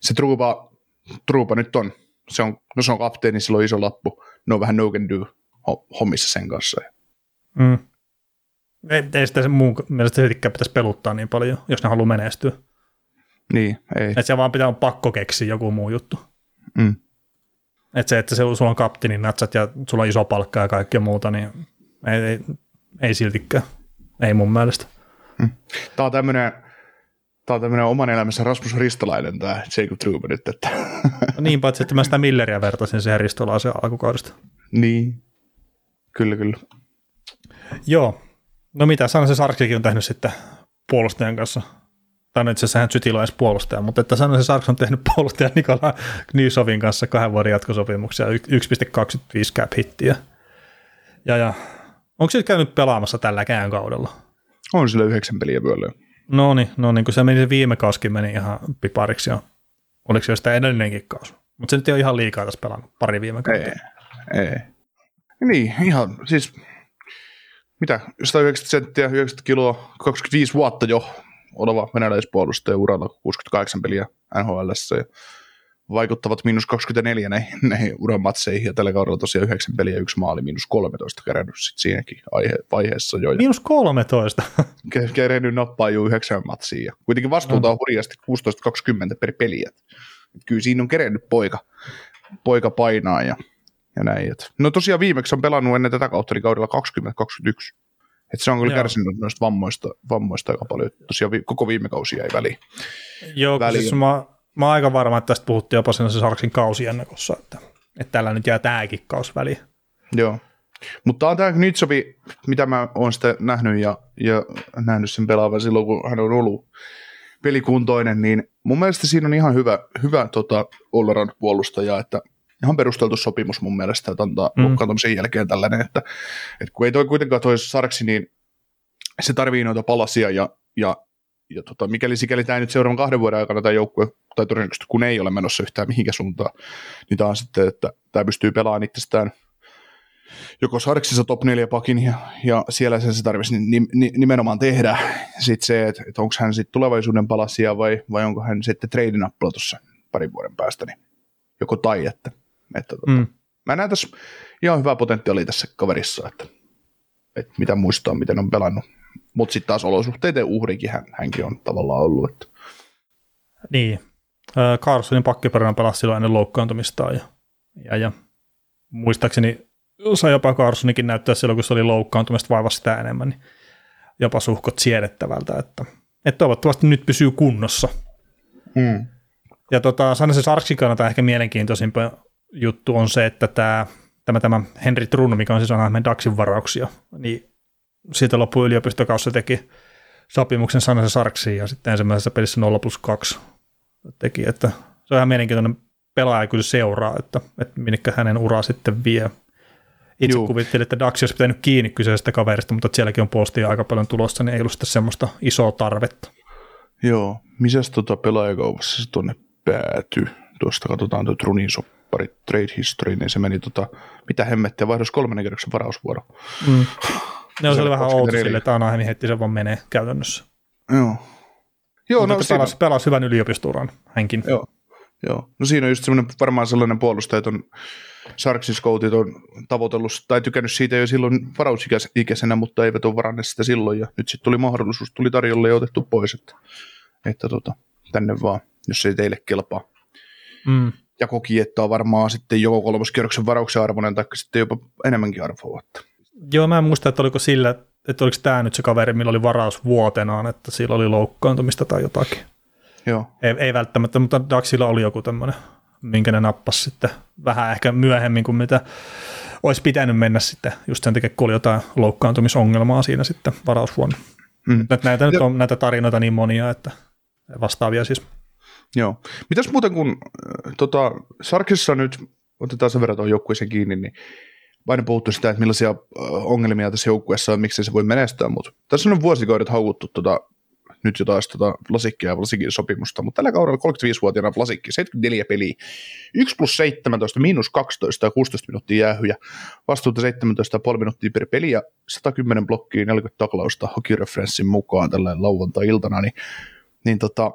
Speaker 3: se Truupa, Truupa nyt on, se on, no se on kapteeni, sillä on iso lappu, ne on vähän no can do hommissa sen kanssa.
Speaker 2: Mm. Ei, ei sitä se muun mielestä siltikään pitäisi peluttaa niin paljon, jos ne haluaa menestyä.
Speaker 3: Niin, ei.
Speaker 2: Että se vaan pitää pakko keksiä joku muu juttu.
Speaker 3: Mm.
Speaker 2: Että se, että se, sulla on kapteenin natsat ja sulla on iso palkka ja kaikkea muuta, niin ei, ei, ei siltikään. Ei mun mielestä.
Speaker 3: Mm. Tämä on tämmöinen Tämä on tämmöinen oman elämässä Rasmus Ristolainen, tämä Jacob Truman nyt. Että.
Speaker 2: No niin, paitsi että mä sitä Milleriä vertaisin siihen Ristolaiseen alkukaudesta.
Speaker 3: Niin, kyllä, kyllä.
Speaker 2: Joo. No mitä, Sanna se Sarksikin on tehnyt sitten puolustajan kanssa. Tai no itse asiassa hän Sytilo edes puolustaja, mutta että Sanna se Sarks on tehnyt puolustajan Nikola Knysovin kanssa kahden vuoden jatkosopimuksia, 1,25 cap hittiä. Ja, ja onko se käynyt pelaamassa tälläkään kaudella?
Speaker 3: On sillä yhdeksän peliä vyöllä.
Speaker 2: No niin, no niin, kun se meni se viime kauskin meni ihan pipariksi ja oliko se jo sitä edellinenkin kausi. Mutta se nyt ei ole ihan liikaa tässä pelannut, pari viime kautta.
Speaker 3: Ei, ei. Niin, ihan siis mitä, 190 senttiä, 90 kiloa, 25 vuotta jo oleva venäläispuolustaja uralla, 68 peliä NHL ja vaikuttavat miinus 24 näihin, näihin uran matseihin, ja tällä kaudella tosiaan 9 peliä, yksi maali, miinus 13 kerännyt sitten siinäkin aihe, vaiheessa jo.
Speaker 2: Miinus 13?
Speaker 3: Kerennyt nappaa jo 9 matsia, ja kuitenkin vastuuta on hurjasti 16-20 per peliä. Kyllä siinä on kerennyt poika, poika painaa, ja ja näin. Et. No tosiaan viimeksi on pelannut ennen tätä kautta niin kaudella 2021. Et se on kyllä Joo. kärsinyt noista vammoista, vammoista aika paljon. Tosiaan vi- koko viime kausi jäi väliin.
Speaker 2: Joo, väliin. siis mä, mä oon aika varma, että tästä puhuttiin jopa sen Sarksin kausi ennakossa, että, että tällä nyt jää tämäkin kausi väliin.
Speaker 3: Joo. Mutta on tämä Knitsovi, mitä mä oon sitä nähnyt ja, ja nähnyt sen pelaavan silloin, kun hän on ollut pelikuntoinen, niin mun mielestä siinä on ihan hyvä, hyvä tota, all puolustaja, että ihan perusteltu sopimus mun mielestä, että antaa mm. loukkaantumisen jälkeen tällainen, että, että kun ei toi kuitenkaan toi Sarksi, niin se tarvii noita palasia ja, ja, ja tota, mikäli sikäli tämä nyt seuraavan kahden vuoden aikana tämä joukkue, tai todennäköisesti kun ei ole menossa yhtään mihinkä suuntaan, niin tämä on sitten, että tämä pystyy pelaamaan itsestään joko Sarksissa top 4 pakin ja, ja siellä sen se tarvitsisi ni, ni, nimenomaan tehdä. Sitten se, että, että onko hän sitten tulevaisuuden palasia vai, vai onko hän sitten treidinappula tuossa parin vuoden päästä, niin joko tai, että, että tota, mm. mä näen tässä ihan hyvää potentiaalia tässä kaverissa, että, että mitä muistaa, miten on pelannut. Mutta sitten taas olosuhteiden uhrikin hän, hänkin on tavallaan ollut. Että.
Speaker 2: Niin. Carsonin pakkiperänä pelasi silloin ennen loukkaantumistaan ja, ja, ja muistaakseni sai jopa Carsonikin näyttää silloin, kun se oli loukkaantumista vaivasi sitä enemmän, niin jopa suhkot siedettävältä, että, että toivottavasti nyt pysyy kunnossa.
Speaker 3: Mm.
Speaker 2: Ja tota, Sanesen Sarksin kannalta ehkä mielenkiintoisin juttu on se, että tämä, tämä, tämä Henri Trunno, mikä on siis Anaheim Daxin varauksia, niin siitä loppu yliopistokaussa teki sopimuksen Sanesen Sarksiin ja sitten ensimmäisessä pelissä 0 plus 2 teki, että se on ihan mielenkiintoinen pelaaja kyllä seuraa, että, että minnekä hänen uraa sitten vie. Itse Juu. kuvittelin, että Dax olisi pitänyt kiinni kyseisestä kaverista, mutta sielläkin on postia aika paljon tulossa, niin ei ollut sitten semmoista isoa tarvetta.
Speaker 3: Joo, misäs tota pelaajakaupassa se tuonne päätyi? Tuosta katsotaan tuo Trunin soppari Trade History, niin se meni tota, mitä hemmettiä, vaihdos kolmannen kerroksen varausvuoro.
Speaker 2: Mm. No, se oli vähän outo sille, että Anaheim heti se vaan menee käytännössä.
Speaker 3: Joo. Joo,
Speaker 2: Mutta no, pelasi, siinä... pelasi hyvän yliopisturan hänkin.
Speaker 3: Joo. Joo. No siinä on just semmoinen varmaan sellainen puolustaja, että on Sarksin scoutit on tavoitellut tai tykännyt siitä jo silloin varausikäisenä, mutta eivät ole varanneet sitä silloin. Ja nyt sitten tuli mahdollisuus, tuli tarjolle ja otettu pois, että, että tota, tänne vaan, jos ei teille kelpaa.
Speaker 2: Mm.
Speaker 3: Ja koki, että on varmaan sitten joko kolmoskierroksen varauksen arvoinen tai sitten jopa enemmänkin arvoa.
Speaker 2: Joo, mä en muista, että oliko sillä, että oliko tämä nyt se kaveri, millä oli varaus vuotenaan, että sillä oli loukkaantumista tai jotakin.
Speaker 3: Joo.
Speaker 2: Ei, ei välttämättä, mutta Daxilla oli joku tämmöinen minkä ne nappasi sitten vähän ehkä myöhemmin kuin mitä olisi pitänyt mennä sitten, just sen takia, kun oli jotain loukkaantumisongelmaa siinä sitten varausvuonna. Mm. Näitä nyt on näitä tarinoita niin monia, että vastaavia siis.
Speaker 3: Joo. Mitäs muuten kun äh, tota, Sarkissa nyt, otetaan sen verran tuohon joukkueeseen kiinni, niin aina puhuttu sitä, että millaisia äh, ongelmia tässä joukkueessa on, miksi se voi menestyä, mutta tässä on vuosikaudet haukuttu tota nyt jo taas tota Vlasikkia ja Vlasikin sopimusta, mutta tällä kaudella 35-vuotiaana Vlasikki, 74 peliä, 1 plus 17, miinus 12 ja 16 minuuttia jäähyjä, vastuuta 17,5 minuuttia per peli ja 110 blokkia, 40 taklausta hokireferenssin mukaan tällä lauantai-iltana, niin, niin tota,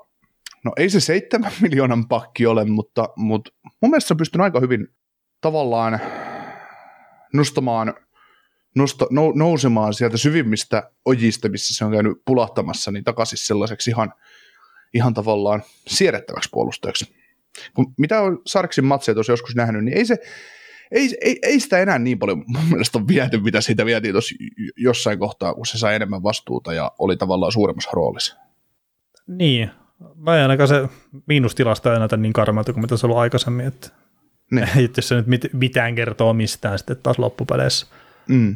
Speaker 3: no ei se 7 miljoonan pakki ole, mutta, mutta mun mielestä se on pystynyt aika hyvin tavallaan nostamaan nosta, nou, nousemaan sieltä syvimmistä ojista, missä se on käynyt pulahtamassa, niin takaisin sellaiseksi ihan, ihan tavallaan siedettäväksi puolustajaksi. Kun mitä on Sarksin matseja tuossa joskus nähnyt, niin ei se, ei, ei, ei sitä enää niin paljon mun mielestä ole viety, mitä siitä vietiin tuossa jossain kohtaa, kun se sai enemmän vastuuta ja oli tavallaan suuremmassa roolissa.
Speaker 2: Niin, mä en ainakaan se miinustilasta ei näytä niin karmelta kuin mitä se on ollut aikaisemmin, että niin. jos se nyt mit, mitään kertoo mistään sitten taas loppupeleissä.
Speaker 3: Mm.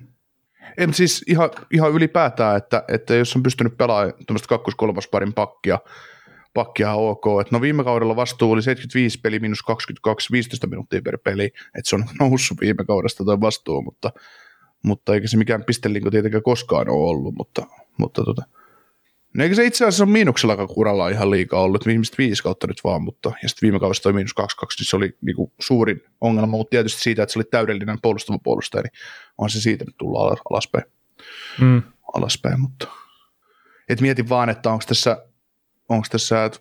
Speaker 3: En siis ihan, ihan ylipäätään, että, että jos on pystynyt pelaamaan tämmöistä kakkos-kolmosparin pakkia, pakkia ok. Et no viime kaudella vastuu oli 75 peli minus 22, 15 minuuttia per peli, että se on noussut viime kaudesta tuo vastuu, mutta, mutta eikä se mikään pistelinko tietenkään koskaan ole ollut, mutta, mutta tota, No eikö se itse asiassa ole miinuksella kuralla ihan liikaa ollut, viimeiset viisi kautta nyt vaan, mutta ja sitten viime kaudessa toi miinus 22, niin se oli niinku suurin ongelma, mutta tietysti siitä, että se oli täydellinen puolustava puolustaja, niin on se siitä nyt tullut alaspäin.
Speaker 2: Mm.
Speaker 3: alaspäin mutta et mietin vaan, että onko tässä, onko tässä että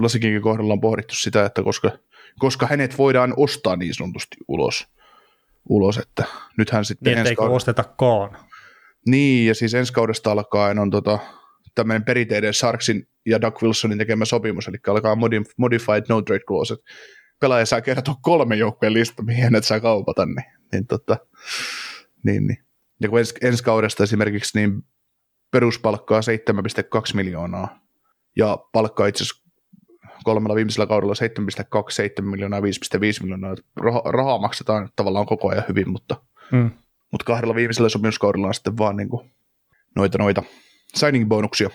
Speaker 3: Vlasikinkin kohdalla on pohdittu sitä, että koska, koska hänet voidaan ostaa niin sanotusti ulos, ulos että nythän sitten
Speaker 2: niin, ensi kaudesta, ostetakaan.
Speaker 3: Niin, ja siis ensi kaudesta alkaen on tota, tämmöinen perinteinen Sarksin ja Doug Wilsonin tekemä sopimus, eli alkaa modified no trade clause, että pelaaja saa kertoa kolme joukkueen lista, mihin hänet saa kaupata, niin, niin, tota, niin, niin. Ja kun ens, ensi kaudesta esimerkiksi niin peruspalkkaa 7,2 miljoonaa, ja palkkaa itse asiassa kolmella viimeisellä kaudella 7,2, 7 miljoonaa, 5,5 miljoonaa. Rahaa, rahaa maksetaan tavallaan koko ajan hyvin, mutta,
Speaker 2: mm.
Speaker 3: mutta kahdella viimeisellä sopimuskaudella on sitten vaan niin kuin noita, noita signing-bonuksia.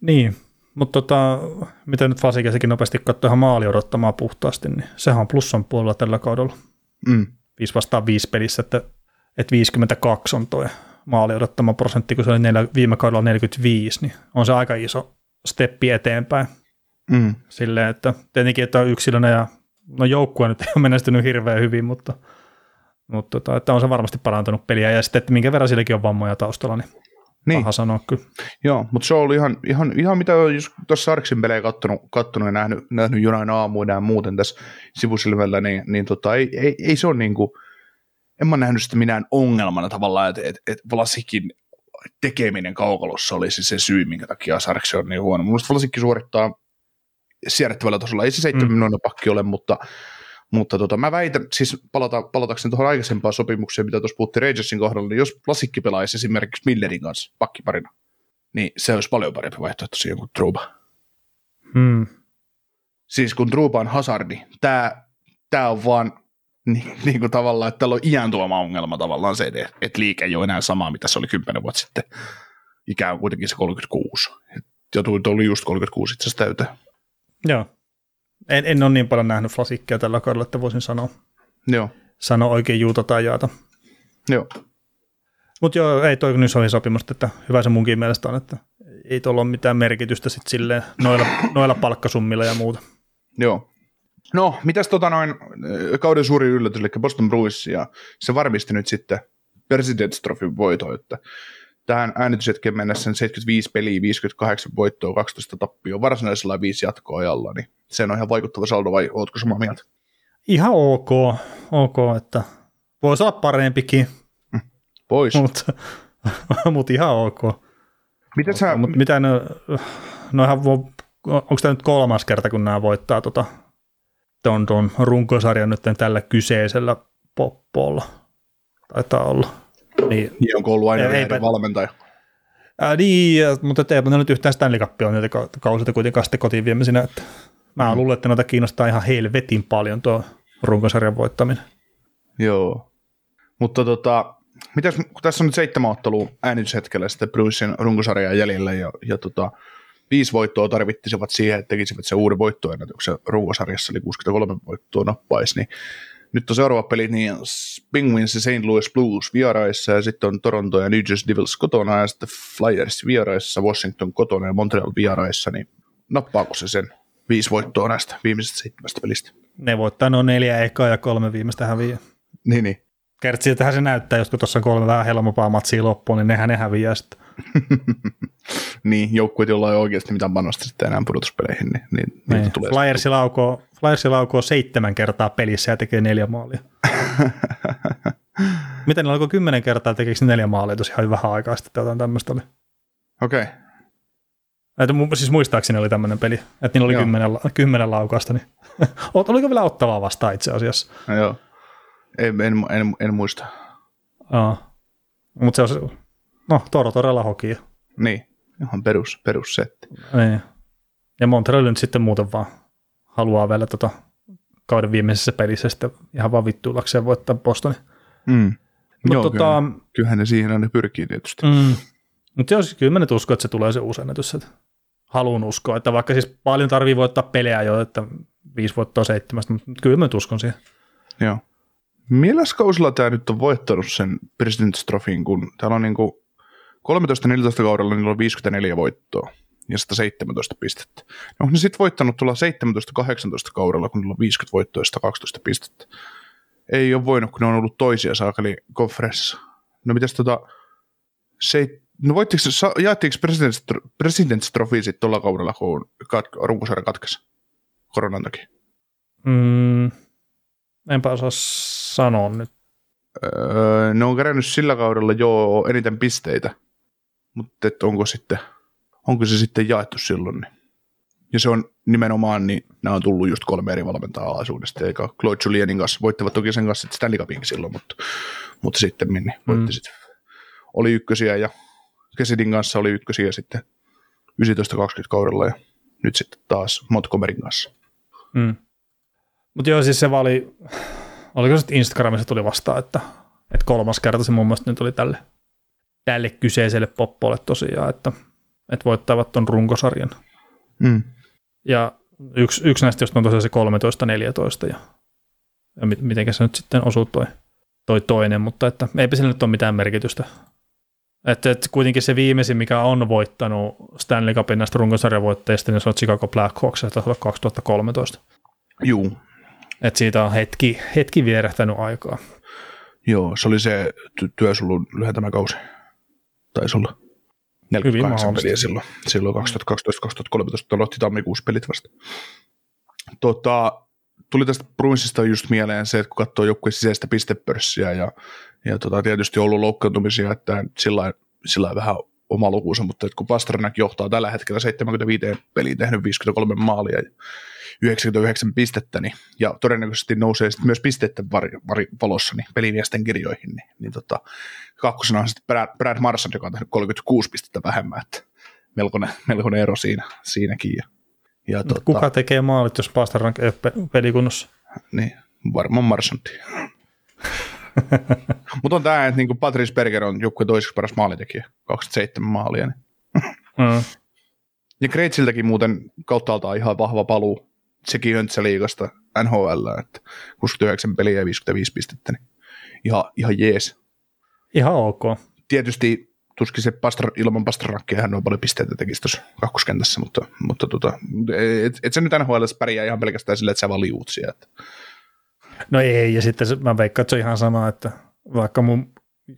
Speaker 2: Niin, mutta tota, mitä nyt Fasikäsikin nopeasti katsoi ihan maali odottamaan puhtaasti, niin sehän on plussan puolella tällä kaudella.
Speaker 3: Mm.
Speaker 2: 5 vastaan 5 pelissä, että, että 52 on toi maali odottama prosentti, kun se oli neljä, viime kaudella 45, niin on se aika iso steppi eteenpäin.
Speaker 3: Mm.
Speaker 2: Silleen, että tietenkin, että on yksilönä ja no joukkue nyt ei ole menestynyt hirveän hyvin, mutta, mutta tota, että on se varmasti parantanut peliä ja sitten, että minkä verran silläkin on vammoja taustalla, niin, niin. paha sanoa kyllä.
Speaker 3: Joo, mutta se oli ihan, ihan, ihan mitä just tuossa Arksin pelejä kattonut, kattonut ja nähnyt, nähnyt jonain aamuina ja muuten tässä sivusilmällä, niin, niin tota, ei, ei, ei, se ole niin kuin, en mä nähnyt sitä minään ongelmana tavallaan, että et, et Vlasikin tekeminen kaukalossa olisi se syy, minkä takia Sarksi on niin huono. Mielestäni Vlasikki suorittaa siedettävällä tasolla. Ei se seitsemän mm. pakki ole, mutta, mutta tota, mä väitän, siis palata, palatakseni tuohon aikaisempaan sopimukseen, mitä tuossa puhuttiin Rangersin kohdalla, niin jos Vlasikki pelaisi esimerkiksi Millerin kanssa pakkiparina, niin se olisi paljon parempi vaihtoehto siihen kuin Truba.
Speaker 2: Hmm.
Speaker 3: Siis kun Truba on hazardi, tämä tää on vaan niin, niin kuin tavallaan, että täällä on iän tuoma ongelma tavallaan se, että liike ei ole enää sama, mitä se oli kymmenen vuotta sitten. Ikään kuitenkin se 36. Ja tuli just 36 itse asiassa täyteen.
Speaker 2: Joo. En, en ole niin paljon nähnyt Flasikkia tällä kaudella, että voisin sanoa,
Speaker 3: Joo.
Speaker 2: sanoa oikein juuta tai jaata.
Speaker 3: Joo.
Speaker 2: Mutta joo, ei toi nyt sopimusta, että hyvä se munkin mielestä on, että ei tuolla ole mitään merkitystä sit silleen noilla, noilla palkkasummilla ja muuta.
Speaker 3: Joo. No, mitäs tota noin kauden suuri yllätys, eli Boston Bruins, ja se varmisti nyt sitten President's Trophy voito, että tähän äänityshetkeen mennessä 75 peliä, 58 voittoa, 12 tappioa, varsinaisella viisi jatkoajalla, niin se on ihan vaikuttava saldo, vai ootko samaa mieltä?
Speaker 2: Ihan ok, ok että voisi olla parempikin.
Speaker 3: Pois.
Speaker 2: Mutta mut ihan ok.
Speaker 3: Miten sä...
Speaker 2: Mut mitä ne, no ihan, onko tämä nyt kolmas kerta, kun nämä voittaa tota, ton, ton runkosarjan nyt tällä kyseisellä poppolla? Taitaa olla.
Speaker 3: Niin, niin onko ollut aina eipä, valmentaja?
Speaker 2: Ää, niin, mutta ei nyt yhtään Stanley Cupia on kausilta kuitenkaan sitten kotiin viemeisinä. Että mä mm. luulen, että noita kiinnostaa ihan helvetin paljon tuo runkosarjan voittaminen.
Speaker 3: Joo. Mutta tota, mitäs, kun tässä on nyt seitsemän ottelua äänityshetkellä sitten Brucein runkosarjaa jäljellä ja, ja tota, viisi voittoa tarvittisivat siihen, että tekisivät se uuden voittoennätyksen runkosarjassa, eli 63 voittoa nappaisi, niin nyt on seuraava peli, niin Penguins ja St. Louis Blues vieraissa, ja sitten on Toronto ja New Jersey Devils kotona, ja sitten Flyers vieraissa, Washington kotona ja Montreal vieraissa, niin nappaako se sen viisi voittoa näistä viimeisistä seitsemästä pelistä?
Speaker 2: Ne voittaa noin neljä ekaa ja kolme viimeistä häviää.
Speaker 3: Niin, niin.
Speaker 2: Kertsiltähän se näyttää, jos kun tuossa on kolme vähän helpompaa matsia loppuun, niin nehän ne häviää sitten.
Speaker 3: niin, joukkueet, joilla ei oikeasti mitään panosta sitten enää pudotuspeleihin, niin, niin,
Speaker 2: niin. tulee Flyersi laukoo, Flyersi laukoo seitsemän kertaa pelissä ja tekee neljä maalia. Miten ne alkoi kymmenen kertaa tekeekö neljä maalia tosi ihan vähän aikaa sitten, jotain tämmöistä oli.
Speaker 3: Okei. Okay.
Speaker 2: Että siis muistaakseni oli tämmöinen peli, että niillä oli kymmenen, kymmenen laukasta, niin oliko vielä ottavaa vastaan itse asiassa?
Speaker 3: No, joo, en, en, en, en muista.
Speaker 2: Mutta se on, no Toro todella hokia.
Speaker 3: Niin, ihan perus, perussetti.
Speaker 2: Niin. Ja Montreal nyt sitten muuten vaan haluaa vielä tota kauden viimeisessä pelissä sitten ihan vaan vittuillakseen voittaa Bostoni.
Speaker 3: Mm. Mut Joo, tota, kyllä, kyllähän ne siihen aina pyrkii tietysti.
Speaker 2: Mm. Mutta jos kyllä mä nyt uskon, että se tulee se uusi ennätys. Haluan uskoa, että vaikka siis paljon tarvii voittaa pelejä jo, että viisi voittoa seitsemästä, mutta kyllä mä nyt uskon siihen.
Speaker 3: Joo. Milläs kausilla tämä nyt on voittanut sen President's Trophyin, kun täällä on niinku 13-14 kaudella niillä on 54 voittoa ja 117 pistettä. No ne sitten voittanut tuolla 17-18 kaudella, kun niillä on 50 voittoa ja 112 pistettä. Ei ole voinut, kun ne on ollut toisia saakeli konferenssissa. No mitäs tota, se, no voittiko, jaettiinko President's, President's Trophy sitten tuolla kaudella, kun kat, runkosarja katkesi koronan takia?
Speaker 2: Mm, enpä osaa sanoa nyt.
Speaker 3: Öö, ne on kerännyt sillä kaudella jo eniten pisteitä, mutta onko sitten, onko se sitten jaettu silloin? Niin. Ja se on nimenomaan, niin nämä on tullut just kolme eri valmentajaa alaisuudesta, eikä Claude Julienin kanssa, voittivat toki sen kanssa Stanley Cupinkin silloin, mutta, mutta sitten niin voitti mm. sitten. Oli ykkösiä ja Kesidin kanssa oli ykkösiä sitten 19-20 kaudella ja nyt sitten taas Montgomeryn kanssa.
Speaker 2: Mm. Mutta joo, siis se vali, oliko sitten Instagramissa tuli vastaan, että, että kolmas kerta se mun mielestä nyt oli tälle, tälle kyseiselle poppolle tosiaan, että, että voittavat ton runkosarjan.
Speaker 3: Mm.
Speaker 2: Ja yksi, yksi näistä just on tosiaan se 13-14 ja, ja miten se nyt sitten osuu toi, toi toinen, mutta että eipä sillä nyt ole mitään merkitystä. Että et kuitenkin se viimeisin, mikä on voittanut Stanley Cupin näistä runkosarjavoitteista, niin se on Chicago Blackhawks, olla 2013.
Speaker 3: Juu,
Speaker 2: Et siitä on hetki, hetki vierähtänyt aikaa.
Speaker 3: joo, se oli se ty- työsulun lyhentämä kausi. Taisi olla. 48
Speaker 2: mahdollista.
Speaker 3: peliä silloin, silloin 2012-2013, aloitti tammikuussa pelit vasta. Tota, tuli tästä Bruinsista just mieleen se, että kun katsoo joukkueen sisäistä pistepörssiä ja, ja tota, tietysti on ollut loukkaantumisia, että sillä sillä vähän oma lukuunsa, mutta että kun Pasternak johtaa tällä hetkellä 75 peliin tehnyt 53 maalia ja 99 pistettä, niin, ja todennäköisesti nousee sitten myös pisteiden vari, vari, valossa niin pelimiesten kirjoihin, niin, niin tota, kakkosena on sitten Brad, Brad Marchand, joka on tehnyt 36 pistettä vähemmän, että melkoinen, melkoinen ero siinä, siinäkin. Ja, ja tota,
Speaker 2: Kuka tekee maalit, jos Pasternak ei ole pe- pelikunnossa?
Speaker 3: niin, varmaan Marsanti. Mutta on tämä, että niinku Patrice Berger on joukkueen toiseksi paras maalitekijä, 27 maalia. Niin.
Speaker 2: Mm.
Speaker 3: Ja Kreitsiltäkin muuten kauttaaltaan ihan vahva paluu sekin Höntsä-liigasta NHL, että 69 peliä ja 55 pistettä, niin ihan, ihan jees.
Speaker 2: Ihan ok.
Speaker 3: Tietysti tuskin se pastra, ilman Pasternakkia hän on paljon pisteitä tekisi tuossa kakkoskentässä, mutta, mutta tota, et, et se nyt NHL pärjää ihan pelkästään sillä, että sä vaan liuut sieltä.
Speaker 2: No ei, ja sitten mä veikkaan, että se on ihan sama, että vaikka mun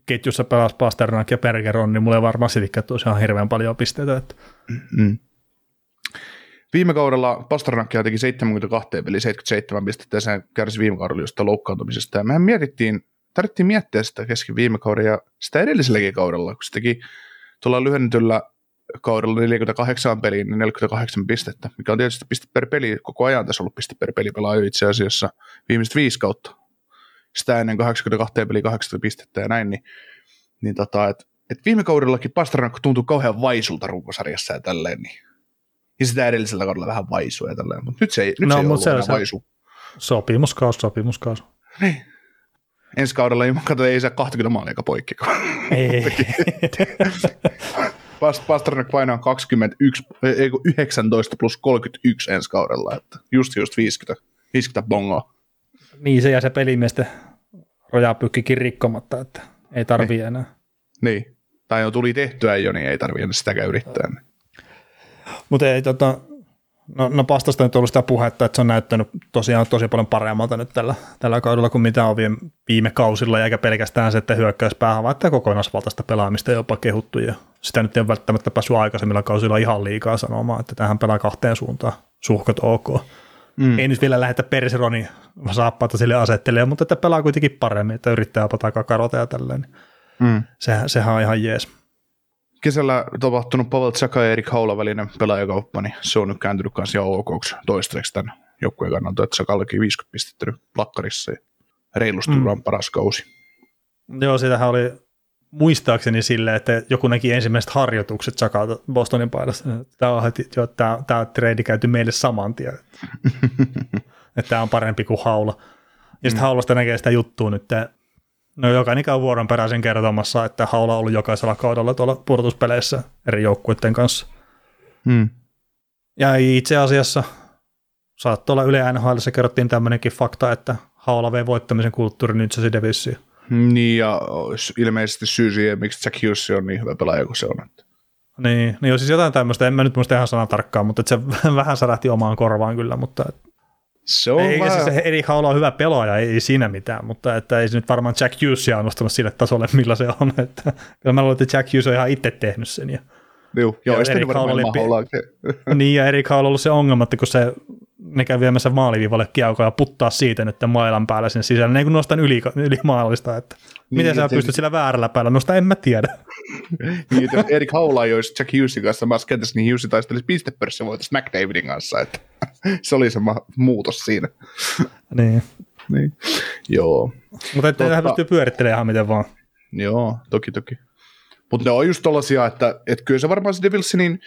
Speaker 2: ketjussa pelas Pasternak ja Bergeron, niin mulla ei varmaan siltikään tulisi ihan hirveän paljon pisteitä. Että
Speaker 3: Mm. Viime kaudella Pasternakkia teki 72 peli 77 pistettä ja se kärsi viime kaudella jostain loukkaantumisesta. Ja mehän mietittiin, tarvittiin miettiä sitä kesken viime kauden ja sitä edelliselläkin kaudella, kun se teki tuolla lyhennetyllä kaudella 48 peliin, niin 48 pistettä, mikä on tietysti piste per peli, koko ajan tässä ollut piste per peli pelaaja itse asiassa viimeiset viisi kautta. Sitä ennen 82 peliä 80 pistettä ja näin, niin, niin tota, et, et viime kaudellakin Pasternak tuntui kauhean vaisulta runkosarjassa ja tälleen, niin ja sitä edellisellä kaudella vähän vaisua ja tälleen, mutta nyt se ei, nyt
Speaker 2: No,
Speaker 3: se ei ollut
Speaker 2: se-
Speaker 3: enää
Speaker 2: se-
Speaker 3: vaisu.
Speaker 2: sopimuskaus, sopimuskaus.
Speaker 3: Niin. Ensi kaudella ei, kato, ei saa 20 maalia poikki.
Speaker 2: Ei.
Speaker 3: Past- Pasternak painaa 21, ei kun 19 plus 31 ensi kaudella, että just just 50, 50 bongoa.
Speaker 2: niin se ja se pelimiesten rojapykkikin rikkomatta, että ei tarvii enää.
Speaker 3: Niin. Tai jo tuli tehtyä jo, niin ei tarvitse sitäkään yrittää. Niin.
Speaker 2: Mutta ei tota, no, no Pastasta nyt ollut sitä puhetta, että se on näyttänyt tosiaan tosi paljon paremmalta nyt tällä, tällä kaudella kuin mitä on viime, viime kausilla, eikä pelkästään se, että hyökkäyspäähän, vaan että kokonaisvaltaista pelaamista jopa kehuttu, ja sitä nyt ei ole välttämättä päässyt aikaisemmilla kausilla ihan liikaa sanomaan, että tähän pelaa kahteen suuntaan, suhkot ok. Mm. Ei nyt vielä lähetä Perseroni saappaata sille asettelee, mutta että pelaa kuitenkin paremmin, että yrittää jopa kakarota ja tälleen.
Speaker 3: Mm.
Speaker 2: Sehän, sehän on ihan jees.
Speaker 3: Kesällä tapahtunut Pavel Tsaka ja Erik Haula välinen pelaajakauppa, niin se on nyt kääntynyt kanssa ihan okoksi toistaiseksi tämän joukkueen kannalta, että Tsakallakin 50 pistettä nyt plakkarissa ja reilusti
Speaker 2: Mm.
Speaker 3: paras kausi.
Speaker 2: Joo, sitähän oli muistaakseni silleen, että joku näki ensimmäiset harjoitukset Sakalta Bostonin paidassa. Tämä on jo, tämä, tämä treidi käyty meille saman tien. että tämä on parempi kuin haula. Ja sitten mm. haulasta näkee sitä juttua nyt, että no jokainen käy vuoron peräisen kertomassa, että haula on ollut jokaisella kaudella tuolla pudotuspeleissä eri joukkueiden kanssa.
Speaker 3: Mm.
Speaker 2: Ja itse asiassa saattoi olla Yle NHL, kerrottiin tämmöinenkin fakta, että haula vei voittamisen kulttuurin nyt se Divissiin.
Speaker 3: Niin, ja ilmeisesti syy siihen, miksi Jack Hughes on niin hyvä pelaaja kuin se on.
Speaker 2: Niin, niin jos siis jotain tämmöistä, en mä nyt muista ihan sanan tarkkaan, mutta se vähän särähti omaan korvaan kyllä, mutta et,
Speaker 3: Se on
Speaker 2: ei,
Speaker 3: vähän...
Speaker 2: siis Erik Haula on hyvä pelaaja, ei, ei siinä mitään, mutta että ei se nyt varmaan Jack Hughesia nostanut sille tasolle, millä se on, että kyllä mä luulen, että Jack Hughes on ihan itse tehnyt sen ja,
Speaker 3: Joo, joo
Speaker 2: Ja
Speaker 3: ja sitten
Speaker 2: Erik
Speaker 3: varmaan
Speaker 2: Haula oli pi- niin ja Erik Haula on ollut se ongelma, että kun se ne käy viemässä maaliviivalle kiaukoa ja puttaa siitä nyt mailan päällä sinne sisälle, niin kun nostan yli, yli maalista, että miten
Speaker 3: Niin,
Speaker 2: sä
Speaker 3: että-
Speaker 2: pystyt sillä väärällä päällä, nosta en mä tiedä.
Speaker 3: niin, että jos Erik Haula ei olisi Jack Hughesin kanssa samassa kentässä, niin Hughes taistelisi pistepörssiä voitaisiin McDavidin kanssa. Että se oli se ma- muutos siinä.
Speaker 2: niin.
Speaker 3: Niin. Joo,
Speaker 2: Mutta että
Speaker 3: Totta.
Speaker 2: pystyy pyörittelemään ihan miten vaan.
Speaker 3: joo, toki toki. Mutta ne on just tollasia, että, että kyllä se varmaan se Devilsi, niin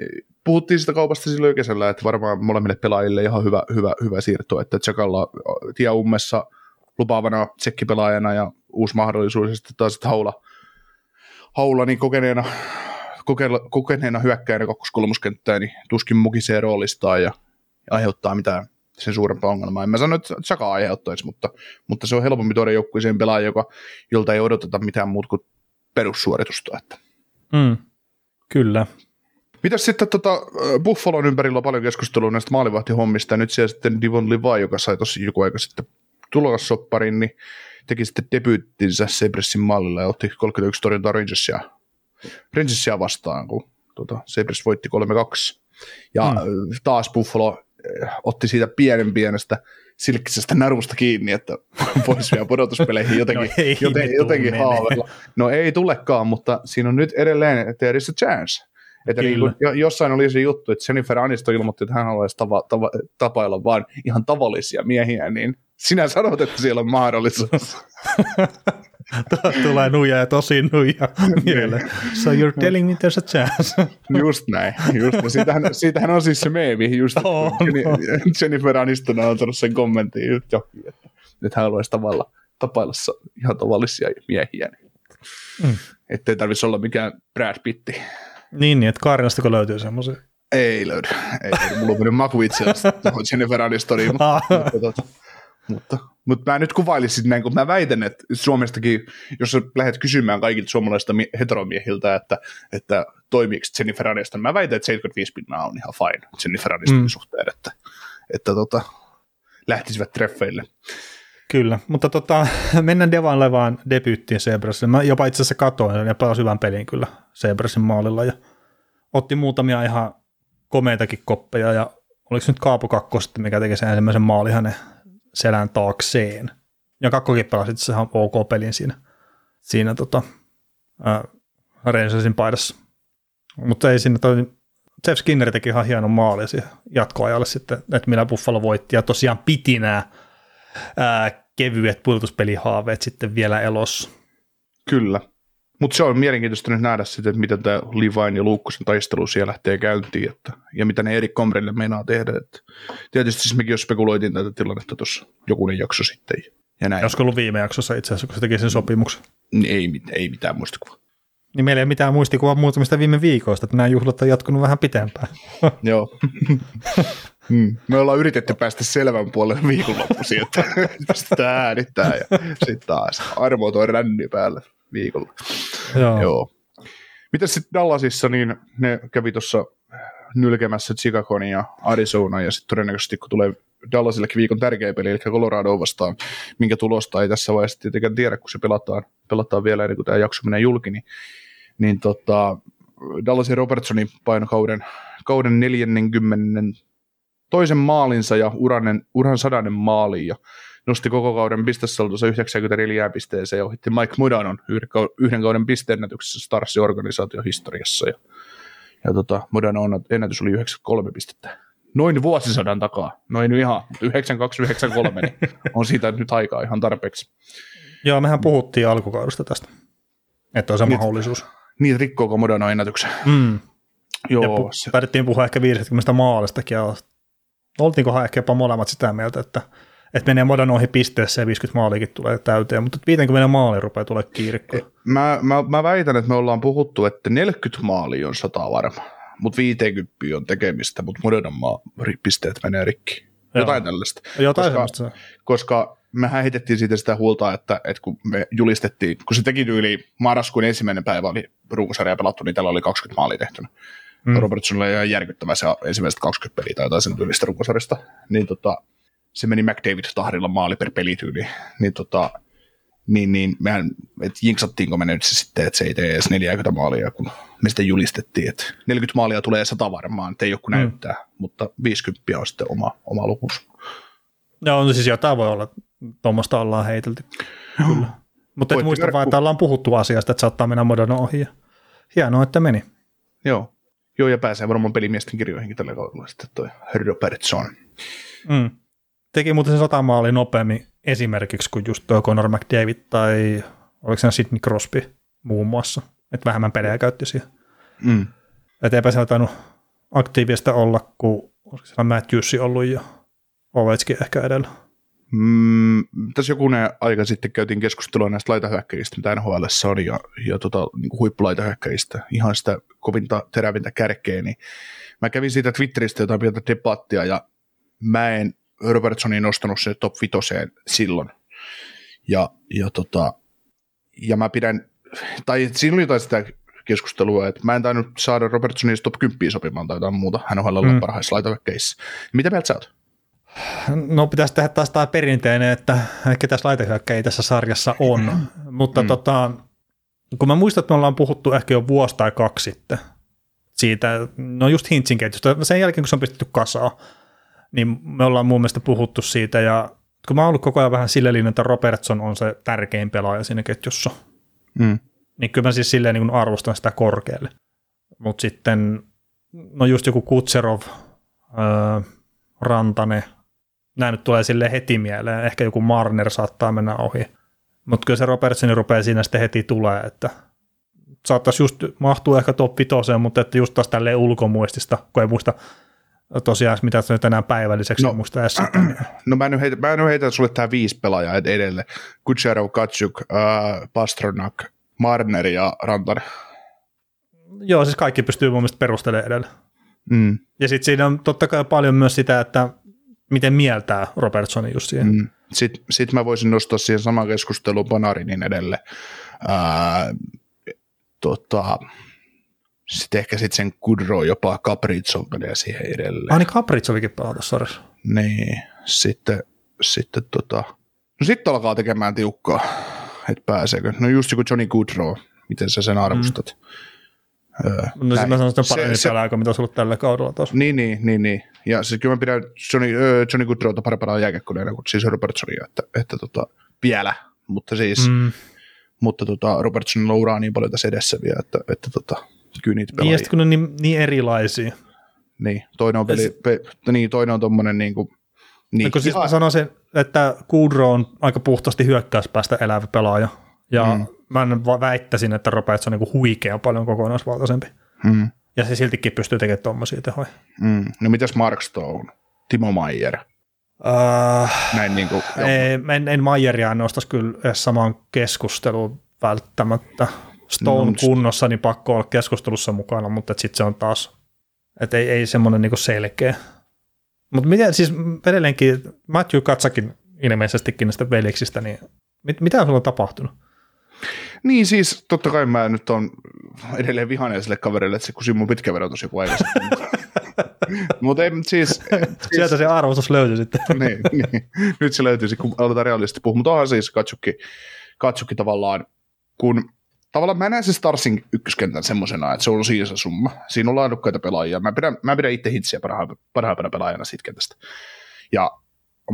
Speaker 3: eh, puhuttiin sitä kaupasta silloin kesällä, että varmaan molemmille pelaajille ihan hyvä, hyvä, hyvä siirto, että Jakalla tie ummessa lupaavana tsekkipelaajana ja uusi mahdollisuus, ja sitten taas Haula, Haula niin kokeneena, kokeneena hyökkäjänä kakkoskolmuskenttää, niin tuskin mukisee roolistaan ja aiheuttaa mitään sen suurempaa ongelmaa. En mä sano, että Saka aiheuttaisi, mutta, mutta se on helpompi tuoda joukkueeseen pelaaja, joka, jolta ei odoteta mitään muuta kuin perussuoritusta. Että.
Speaker 2: Mm. Kyllä.
Speaker 3: Mitäs sitten tota, Buffalon ympärillä on paljon keskustelua näistä maalivahtihommista, ja nyt siellä sitten Divon Levi, joka sai tosi joku aika sitten tulokassopparin, niin teki sitten debyyttinsä Sabresin mallilla ja otti 31 torjuntaa Rangersia, Rangersia vastaan, kun tota, Sabres voitti 3-2. Ja mm. taas Buffalo otti siitä pienen pienestä silkkisestä narusta kiinni, että voisi vielä pudotuspeleihin jotenkin,
Speaker 2: No ei
Speaker 3: joten, jotenkin
Speaker 2: tuu
Speaker 3: haaveilla. No ei tulekaan, mutta siinä on nyt edelleen, there is a chance. Että niin kuin, jo- jossain oli se juttu, että Jennifer Aniston ilmoitti, että hän haluaisi tava, tava, tapailla vain ihan tavallisia miehiä, niin sinä sanot, että siellä on mahdollisuus.
Speaker 2: Tulee nuija ja tosi nuija mieleen. So you're telling me there's a chance.
Speaker 3: Just näin. Just, näin. siitähän, siitähän on siis se meemi, just,
Speaker 2: On,
Speaker 3: Jenni- Jennifer Aniston on antanut sen kommentin just johonkin, että, että hän haluaisi tavalla tapailla ihan tavallisia miehiä. Niin.
Speaker 2: Mm.
Speaker 3: Että ei tarvitsisi olla mikään Brad Pitti.
Speaker 2: niin, niin, että Kaarinastako löytyy semmoisia.
Speaker 3: Ei löydy. Ei löydy. Mulla on mennyt maku itse asiassa Jennifer Anistoniin, mutta, mutta, mutta, mutta mä nyt kuvailisin näin, kun mä väitän, että Suomestakin, jos sä lähdet kysymään kaikilta suomalaisilta mi- heteromiehiltä, että, että toimiiko Jennifer Aniston, mä väitän, että 75 pinnaa on ihan fine Jennifer Anistonin
Speaker 2: Mm.
Speaker 3: suhteen, että, että tota, lähtisivät treffeille.
Speaker 2: Kyllä, mutta tota, mennään Devan Levaan debyyttiin Sebrasille. Mä jopa itse asiassa katoin ja pelasi hyvän pelin kyllä Sebrasin maalilla ja otti muutamia ihan komeitakin koppeja ja oliko nyt Kaapo Kakko sitten, mikä teki sen ensimmäisen maali hänen selän taakseen. Ja Kakkokin pelasi itse ihan ok pelin siinä, siinä tota, ää, Rangersin paidassa. Mutta ei siinä toi, Jeff Skinner teki ihan hienon maali jatkoajalle sitten, että millä Buffalo voitti ja tosiaan piti nämä ää, kevyet pudotuspelihaaveet sitten vielä elossa.
Speaker 3: Kyllä. Mutta se on mielenkiintoista nyt nähdä sitten, että miten tämä Levain ja Luukkosen taistelu siellä lähtee käyntiin, että, ja mitä ne eri Kombrille meinaa tehdä. Että, tietysti siis mekin jo spekuloitiin tätä tilannetta tuossa jokunen jakso sitten, ja näin.
Speaker 2: Olisiko ollut viime jaksossa itse asiassa, kun se teki sen sopimuksen.
Speaker 3: Niin Ei, ei mitään muistikuvaa.
Speaker 2: Niin meillä ei ole mitään muistikuvaa muutamista viime viikoista, että nämä juhlat on jatkunut vähän pitempään.
Speaker 3: Joo. Hmm. Me ollaan yritetty päästä selvän puolelle viikonloppuisin, että pistetään äänittää ja sitten taas armo toi ränni päälle viikolla.
Speaker 2: Joo.
Speaker 3: Joo. Mitäs sitten Dallasissa, niin ne kävi tuossa nylkemässä Chicagon ja Arizona ja sitten todennäköisesti kun tulee Dallasillekin viikon tärkeä peli, eli Colorado vastaan, minkä tulosta ei tässä vaiheessa tietenkään tiedä, kun se pelataan, pelataan vielä ennen kuin tämä jakso menee julki, niin, niin tota, Dallasin Robertsonin painokauden kauden 40 toisen maalinsa ja uranen, uran sadannen maaliin ja nosti koko kauden pistesaltonsa 94 pisteeseen ja ohitti Mike Mudanon yhden kau- yhden kauden pisteennätyksessä Starsin organisaation historiassa. Ja, ja tota, Mudanon ennätys oli 93 pistettä. Noin vuosisadan takaa. Noin ihan, mutta 9293 niin on siitä nyt aikaa ihan tarpeeksi.
Speaker 2: Joo, mehän puhuttiin alkukaudesta tästä, että on se
Speaker 3: Niin.
Speaker 2: mahdollisuus.
Speaker 3: Niin, rikkooko Mudano ennätyksen?
Speaker 2: Mm. Ja
Speaker 3: Joo,
Speaker 2: pu-
Speaker 3: se,
Speaker 2: päätettiin puhua ehkä 50 maalistakin, ja oltiinkohan ehkä jopa molemmat sitä mieltä, että, että menee modan ohi pisteessä ja 50 maalikin tulee täyteen, mutta 50 maali rupeaa tulee kiirikkoa.
Speaker 3: mä, mä, mä väitän, että me ollaan puhuttu, että 40 maalia on sata varma, mutta 50 on tekemistä, mutta Mudanon maa, pisteet menee rikki. Jotain
Speaker 2: Joo.
Speaker 3: tällaista.
Speaker 2: Jotain
Speaker 3: koska- koska mehän heitettiin siitä sitä huolta, että, että kun me julistettiin, kun se teki yli marraskuun ensimmäinen päivä oli ruukasarja pelattu, niin tällä oli 20 maalia tehtynä.
Speaker 2: Mm.
Speaker 3: Robertsonilla oli ihan järkyttävä se ensimmäiset 20 peliä tai jotain sen tyylistä ruukasarjasta, niin tota, se meni McDavid-tahdilla maali per pelityyli, niin tota, niin, niin mehän, että jinksattiinko me nyt se sitten, että se ei tee edes 40 maalia, kun me sitten julistettiin, että 40 maalia tulee 100 varmaan, että ei joku
Speaker 2: Mm.
Speaker 3: näyttää, mutta 50 on sitten oma, oma lukunsa.
Speaker 2: Joo, no siis jotain voi olla, tuommoista ollaan heitelty. Kyllä. Mutta et muista vaan, että ollaan puhuttu asiasta, että saattaa mennä Modano ohi. Ja hienoa, että meni.
Speaker 3: Joo. Joo, ja pääsee varmaan pelimiesten kirjoihinkin tällä kaudella sitten toi Robertson.
Speaker 2: Mm. Teki muuten sen sata maali nopeammin esimerkiksi kuin just tuo Conor McDavid tai oliko se Sidney Crosby muun muassa. Että vähemmän pelejä käytti siihen.
Speaker 3: Mm.
Speaker 2: Että eipä siellä tainnut aktiivista olla, kun olisiko siellä Matthewsi ollut ja Ovechkin ehkä edellä.
Speaker 3: Mm, tässä jokunen aika sitten käytiin keskustelua näistä laitahyökkäjistä, mitä NHL on, ja, ja tota, niin kuin huippulaitahyökkäjistä, ihan sitä kovinta terävintä kärkeä, niin mä kävin siitä Twitteristä jotain pientä debattia, ja mä en Robertsonin nostanut se top vitoseen silloin. Ja, ja, tota, ja mä pidän tai siinä oli jotain sitä keskustelua, että mä en tainnut saada Robertsonin top 10 sopimaan tai jotain muuta. Hän on olla mm. parhaissa laitahyökkäissä. Mitä mieltä sä oot?
Speaker 2: No pitäisi tehdä taas tämä perinteinen, että ketäs laitehyökkäjiä tässä sarjassa on. Mutta mm. tota, kun mä muistan, että me ollaan puhuttu ehkä jo vuosi tai kaksi sitten siitä, no just Hintsin ketjusta, sen jälkeen kun se on pistetty kasaan, niin me ollaan mun mielestä puhuttu siitä ja kun mä oon ollut koko ajan vähän sille että Robertson on se tärkein pelaaja siinä ketjussa, mm. niin kyllä mä siis silleen niin arvostan sitä korkealle. Mutta sitten, no just joku Kutserov, öö, Rantane, nämä nyt tulee sille heti mieleen, ehkä joku Marner saattaa mennä ohi. Mutta kyllä se Robertson rupeaa siinä sitten heti tulee, että saattaisi just mahtua ehkä top 5, mutta että just taas tälleen ulkomuistista, kun ei muista tosiaan mitä se nyt enää päivälliseksi, no, sitä. Niin.
Speaker 3: No mä en heitä, mä sulle tämä viisi pelaajaa edelle. Kutserov, Katsuk, äh, Pasternak, Marner ja Rantanen.
Speaker 2: Joo, siis kaikki pystyy mun mielestä perustelemaan edelle. Mm. Ja sitten siinä on totta kai paljon myös sitä, että miten mieltää Robertsonin just siihen. Mm.
Speaker 3: Sitten sit mä voisin nostaa siihen saman keskustelun Panarinin edelle. Ää, tota, sitten ehkä sitten sen Kudro jopa Caprizzon menee siihen edelleen.
Speaker 2: Ah niin Caprizzovikin pelata sarjassa.
Speaker 3: Niin, sitten, sitten tota, no sitten alkaa tekemään tiukkaa, että pääseekö. No just joku Johnny Goodrow, miten sä sen arvostat. Mm.
Speaker 2: Öö, no siis mä sanon, että on paremmin se, pelaaja kuin mitä sulla tällä kaudella tuossa.
Speaker 3: Niin, niin, niin, niin. Ja siis kyllä mä pidän Johnny, öö, Johnny Goodrowta parempana jääkäkkoneena kuin siis Robertsonia, että, että tota, vielä. Mutta siis, mm. mutta tota, Robertson uraa niin paljon tässä edessä vielä, että, että tota, kyllä niitä
Speaker 2: pelaajia. Niin, kun ne on niin, niin erilaisia.
Speaker 3: Niin, toinen on, peli, pe, niin, toinen on tommonen niin kuin,
Speaker 2: niin. No, siis mä sanoisin, että Kudro on aika puhtaasti hyökkäyspäästä elävä pelaaja. Ja mm. mä väittäisin, että Robertson on niin huikea paljon kokonaisvaltaisempi. Mm. Ja se siltikin pystyy tekemään tuommoisia tehoja.
Speaker 3: Mm. No mitäs Mark Stone, Timo Maier?
Speaker 2: Uh, Näin niin kuin, ei, en, en Maieria nostaisi kyllä edes samaan keskusteluun välttämättä. Stone no, kunnossa, niin pakko olla keskustelussa mukana, mutta sitten se on taas, että ei, ei semmoinen niin selkeä. Mutta miten siis edelleenkin, Matthew Katsakin ilmeisestikin näistä veliksistä, niin mit, mitä sulla on tapahtunut?
Speaker 3: Niin siis, totta kai mä nyt on edelleen vihainen sille kaverille, että se kusi mun pitkä verotus joku aikaisemmin. Mutta ei, siis, siis...
Speaker 2: Sieltä se arvostus löytyi sitten.
Speaker 3: niin, niin, nyt se löytyisi, kun aletaan realistisesti puhua. Mutta onhan siis katsukki, katsukki tavallaan, kun tavallaan mä näen se Starsin ykköskentän semmoisena, että se on siinä se summa. Siinä on laadukkaita pelaajia. Mä pidän, mä pidän itse hitsiä parhaimpana pelaajana siitä kentästä. Ja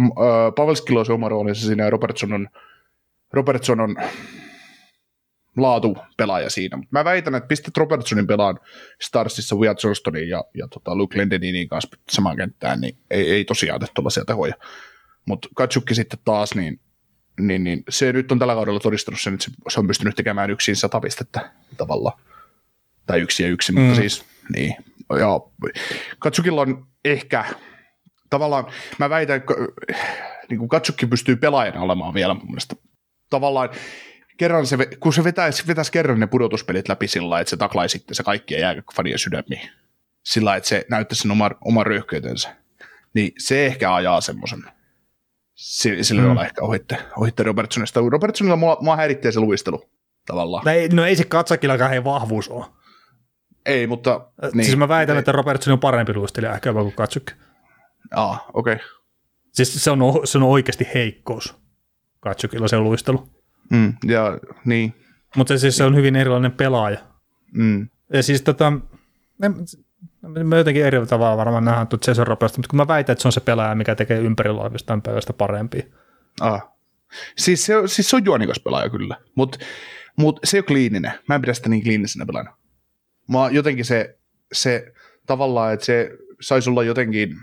Speaker 3: äh, Pavelskilla on se oma roolinsa siinä ja Robertson on, Robertson on laatu pelaaja siinä. Mutta mä väitän, että pistät Robertsonin pelaan Starsissa Wyatt Johnstonin ja, ja tota Luke Lendeninin kanssa samaan kenttään, niin ei, ei tosiaan tee tuollaisia tehoja. Mutta Katsukki sitten taas, niin niin, niin se nyt on tällä kaudella todistanut sen, että se on pystynyt tekemään yksin sata pistettä tavallaan. Tai yksi ja yksi, mm. mutta siis niin. Ja Katsukilla on ehkä tavallaan, mä väitän, että niin kuin Katsukki pystyy pelaajana olemaan vielä mun mielestä. Tavallaan kerran se, kun se vetäisi, vetäisi kerran ne pudotuspelit läpi sillä että se taklaisi sitten se kaikkien jääkäfanien sydämiin. Sillä että se näyttäisi sen oman, oman röyhkeytensä. Niin se ehkä ajaa semmoisen sillä mm. ehkä ohitte, ohitte Robertsonista. Robertsonilla mua, mua häiritsee se luistelu tavallaan.
Speaker 2: No ei, no ei se katsakillakaan ei vahvuus ole.
Speaker 3: Ei, mutta...
Speaker 2: Siis niin, siis mä väitän, ei. että Robertson on parempi luistelija ehkä jopa kuin Katsukki.
Speaker 3: Aa, okei. Okay.
Speaker 2: Siis se on, se on oikeasti heikkous Katsukilla se luistelu.
Speaker 3: Mm, ja niin.
Speaker 2: Mutta siis se on hyvin erilainen pelaaja. Mm. Ja siis tota, me jotenkin eri tavalla varmaan nähdään tuot Cesar Roberts, mutta kun mä väitän, että se on se pelaaja, mikä tekee ympärilaivista pelaajasta parempia.
Speaker 3: Ah. Siis se, siis se on juonikas pelaaja kyllä, mutta mut se ei ole kliininen. Mä en pidä sitä niin kliinisenä pelaajana. Mä jotenkin se, se tavallaan, että se saisi olla jotenkin,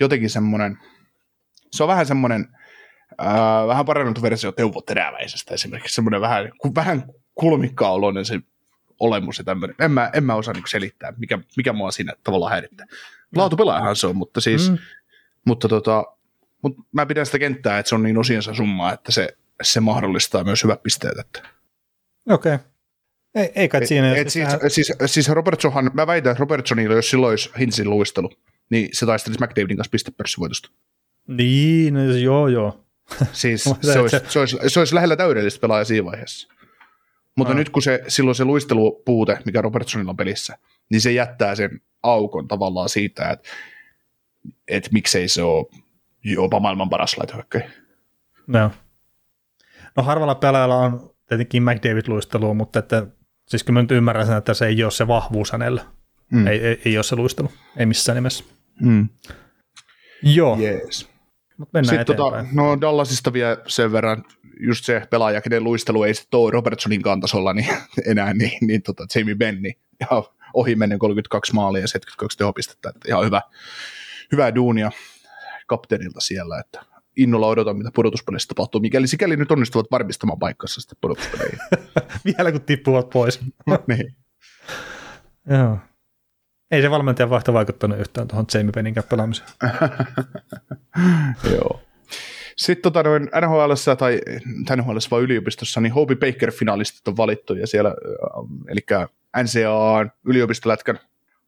Speaker 3: jotenkin semmoinen, se on vähän semmoinen, ää, vähän parannettu versio Teuvo Teräväisestä esimerkiksi, semmoinen vähän, vähän kulmikkaa oloinen se olemus ja tämmöinen. En mä, en mä osaa niin selittää, mikä, mikä mua siinä tavallaan häirittää. Laatupelaajahan se on, mutta siis, mm. mutta tota, mutta mä pidän sitä kenttää, että se on niin osiensa summaa, että se, se mahdollistaa myös hyvät pisteet.
Speaker 2: Okei. Okay. Ei, ei kai siinä.
Speaker 3: Et, et siis, tähän... siis, siis Robertsonhan, mä väitän, että Robertsonilla, jos silloin olisi Hinsin luistelu, niin se taistelisi McDavidin kanssa pistepörssivoitosta.
Speaker 2: Niin, no, joo joo.
Speaker 3: Siis se, olisi, se, olisi, se olisi lähellä täydellistä pelaaja siinä vaiheessa. Mutta
Speaker 2: Ah.
Speaker 3: nyt kun se, silloin se luistelupuute, mikä Robertsonilla on pelissä, niin se jättää sen aukon tavallaan siitä, että, että miksei se ole jopa maailman paras laitohyökkäjä.
Speaker 2: No. no harvalla pelaajalla on tietenkin McDavid-luistelua, mutta että, siis kyllä mä nyt ymmärrän sen, että se ei ole se vahvuus hänellä.
Speaker 3: Mm.
Speaker 2: Ei, ei, ei ole se luistelu, ei missään nimessä.
Speaker 3: Mm.
Speaker 2: Joo,
Speaker 3: Yes.
Speaker 2: mutta mennään
Speaker 3: Sitten tota, no Dallasista vielä sen verran, just se pelaaja, kenen luistelu ei sitten ole Robertsonin kantasolla niin, enää, niin, niin tota, Jamie Benni. Ja ohi menen 32 maalia ja 72 tehopistettä. Että ihan hyvä, hyvää duunia kapteenilta siellä, että innolla odotan, mitä pudotuspeleissä tapahtuu, mikäli sikäli nyt onnistuvat varmistamaan paikkansa sitten pudotuspeleihin.
Speaker 2: Vielä kun tippuvat pois.
Speaker 3: niin.
Speaker 2: Joo. Ei se valmentajan vaihto vaikuttanut yhtään tuohon Jamie Pennin pelaamiseen.
Speaker 3: Joo. Sitten tota noin NHL tai NHL vai yliopistossa, niin Hopi Baker-finalistit on valittu ja siellä, äh, eli NCAA yliopistolätkän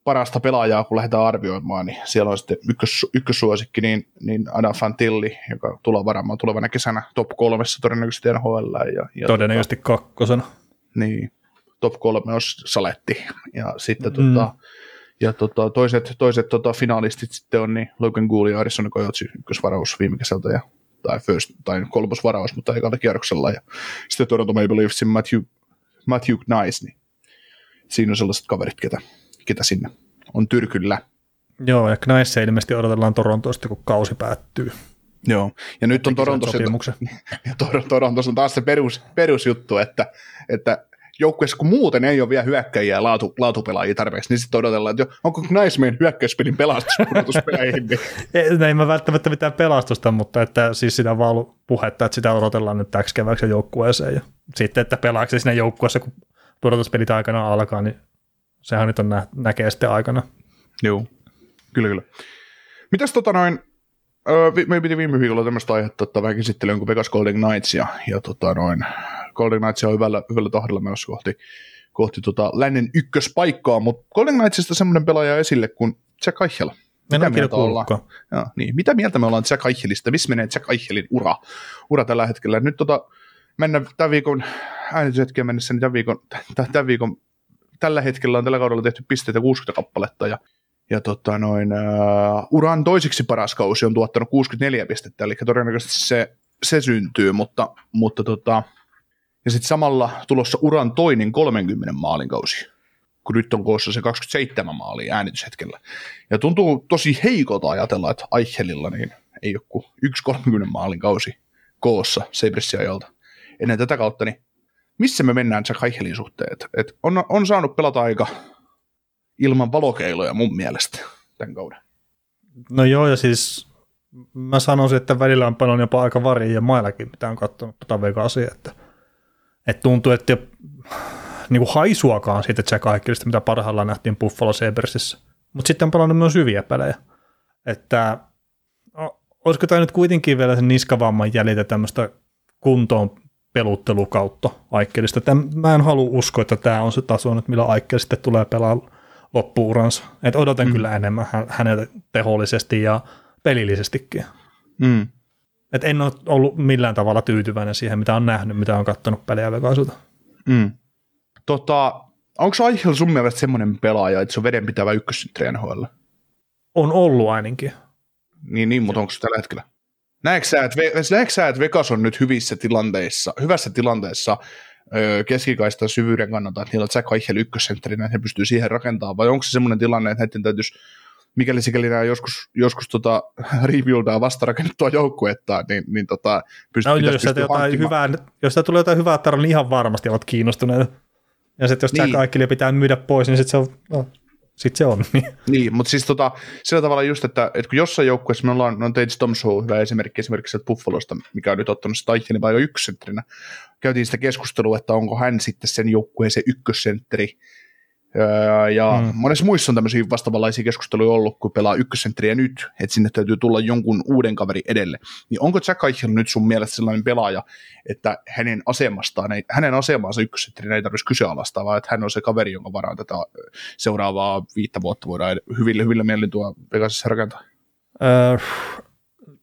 Speaker 3: parasta pelaajaa, kun lähdetään arvioimaan, niin siellä on sitten ykkös, ykkössuosikki, niin, niin Adam Fantilli, joka tulee varmaan tulevana kesänä top kolmessa todennäköisesti NHL. Ja, ja
Speaker 2: Todennäköisesti kakkosena.
Speaker 3: Tota, niin, top kolme on Saletti. Ja sitten
Speaker 2: Mm.
Speaker 3: tota, ja tota, toiset, toiset tota, finalistit sitten on niin Logan Gould ja Arizona Coyotes ykkösvaraus viime kesältä ja tai, first, tai kolmosvaraus, mutta ekalla kierroksella. Ja sitten Toronto Maple Leafsin Matthew, Matthew Nice, niin siinä on sellaiset kaverit, ketä, ketä sinne on tyrkyllä.
Speaker 2: Joo, ja Knice ilmeisesti odotellaan Torontosta, kun kausi päättyy.
Speaker 3: Joo, ja nyt on Torontossa, ja Tor- Torontossa on taas se perus, perusjuttu, että, että joukkueessa kun muuten ei ole vielä hyökkäjiä ja laatu, laatupelaajia tarpeeksi, niin sitten odotellaan, että jo, onko Nice meidän hyökkäyspelin pelastuspudotuspeleihin, niin
Speaker 2: Ei, ei mä välttämättä mitään pelastusta, mutta että siis sitä on vaan ollut puhetta, että sitä odotellaan nyt täksi kevääksi joukkueeseen. Ja sitten, että pelaako se siinä joukkueessa, kun pudotuspelit aikana alkaa, niin sehän nyt on nä- näkee sitten aikana.
Speaker 3: Joo, kyllä kyllä. Mitäs tota noin, öö, me piti viime viikolla tämmöistä aihetta ottaa vähän käsittelyyn kuin Vegas Golden Knights ja, ja tota noin, Golden Knights on hyvällä, hyvällä tahdilla menossa kohti, kohti tota lännen ykköspaikkaa, mutta Golden Knightsista semmoinen pelaaja esille kuin Jack Eichel. Mitä mieltä ollaan? Joo, niin. Mitä mieltä me ollaan Jack Eichelistä? Missä menee Jack Eichelin ura, ura tällä hetkellä? Nyt tota, mennä tämän viikon äänityshetkeen mennessä, niin tämän viikon, tämän viikon, tällä hetkellä on tällä kaudella tehty pisteitä 60 kappaletta ja, ja tota noin, uh, uran toisiksi paras kausi on tuottanut 64 pistettä, eli todennäköisesti se, se syntyy, mutta, mutta tota, ja sitten samalla tulossa uran toinen 30 maalin kausi, kun nyt on koossa se 27 maalia äänityshetkellä. Ja tuntuu tosi heikolta ajatella, että Eichelilla niin ei ole kuin yksi 30 maalin kausi koossa Sabresin ajalta. Ennen tätä kautta, niin missä me mennään Jack Eichelin suhteen? Et, et on, on saanut pelata aika ilman valokeiloja mun mielestä tämän kauden.
Speaker 2: No joo, ja siis mä sanoisin, että välillä on paljon jopa aika varia ja maillakin, mitä on katsonut tota Vegasia, että, että tuntuu, että niin kuin haisuakaan siitä Jack Eichelistä, mitä parhaillaan nähtiin Buffalo Sabersissä. Mutta sitten on pelannut myös hyviä pelejä. Että olisiko tämä nyt kuitenkin vielä sen niskavamman jäljiltä tämmöistä kuntoon peluttelukautta Aikkelista. Mä en halua uskoa, että tämä on se taso nyt, millä Aikkel sitten tulee pelaa loppuuransa. Et odotan mm. kyllä enemmän hä- häneltä tehollisesti ja pelillisestikin.
Speaker 3: Mm.
Speaker 2: Et en ole ollut millään tavalla tyytyväinen siihen, mitä on nähnyt, mitä on katsonut pelejä Vegasilta.
Speaker 3: Mm. Tota, onko Eichel sun mielestä semmoinen pelaaja, että se on vedenpitävä ykkössentteri NHL?
Speaker 2: On ollut ainakin.
Speaker 3: Niin, niin mutta onko se tällä hetkellä? Näetkö sä, että, Ve- näetkö sä, että Vegas on nyt hyvissä tilanteissa, hyvässä tilanteessa keskikaistan syvyyden kannalta, että niillä on Jack Eichel ykkössentterinä, että he pystyy siihen rakentamaan, vai onko se semmoinen tilanne, että heidän täytyisi, mikäli sikäli nämä joskus, joskus tota, rebuildaa vastarakennettua joukkuetta, niin, niin tota, pystyy,
Speaker 2: No, jos, jotain hyvää, jos tulee jotain hyvää tarjolla, niin ihan varmasti ovat kiinnostuneita. Ja sitten jos Jack
Speaker 3: Niin.
Speaker 2: Eichelin pitää myydä pois, niin sitten se on, no, sit se on. Niin.
Speaker 3: Mutta siis tota, sillä tavalla just, että, että kun jossain joukkueessa me ollaan, no Tage Thompson on hyvä esimerkki esimerkiksi sieltä Buffalosta, mikä on nyt ottanut sitä Eichelin vaikka ykkössentterinä, käytiin sitä keskustelua, että onko hän sitten sen joukkueen se ykkössentteri, ja
Speaker 2: Mm.
Speaker 3: monessa muissa on tämmöisiä vastaavanlaisia keskusteluja ollut, kun pelaa ykkössentriä nyt, että sinne täytyy tulla jonkun uuden kaveri edelle. Niin onko Jack Eichel nyt sun mielestä sellainen pelaaja, että hänen asemastaan, ei, hänen asemaansa ykkössentterinä ei tarvitsisi kyseenalaistaa, vaan että hän on se kaveri, jonka varaan tätä seuraavaa viittä vuotta voidaan hyvillä, hyvillä mielin tuo Vegasissa rakentaa?
Speaker 2: Öö,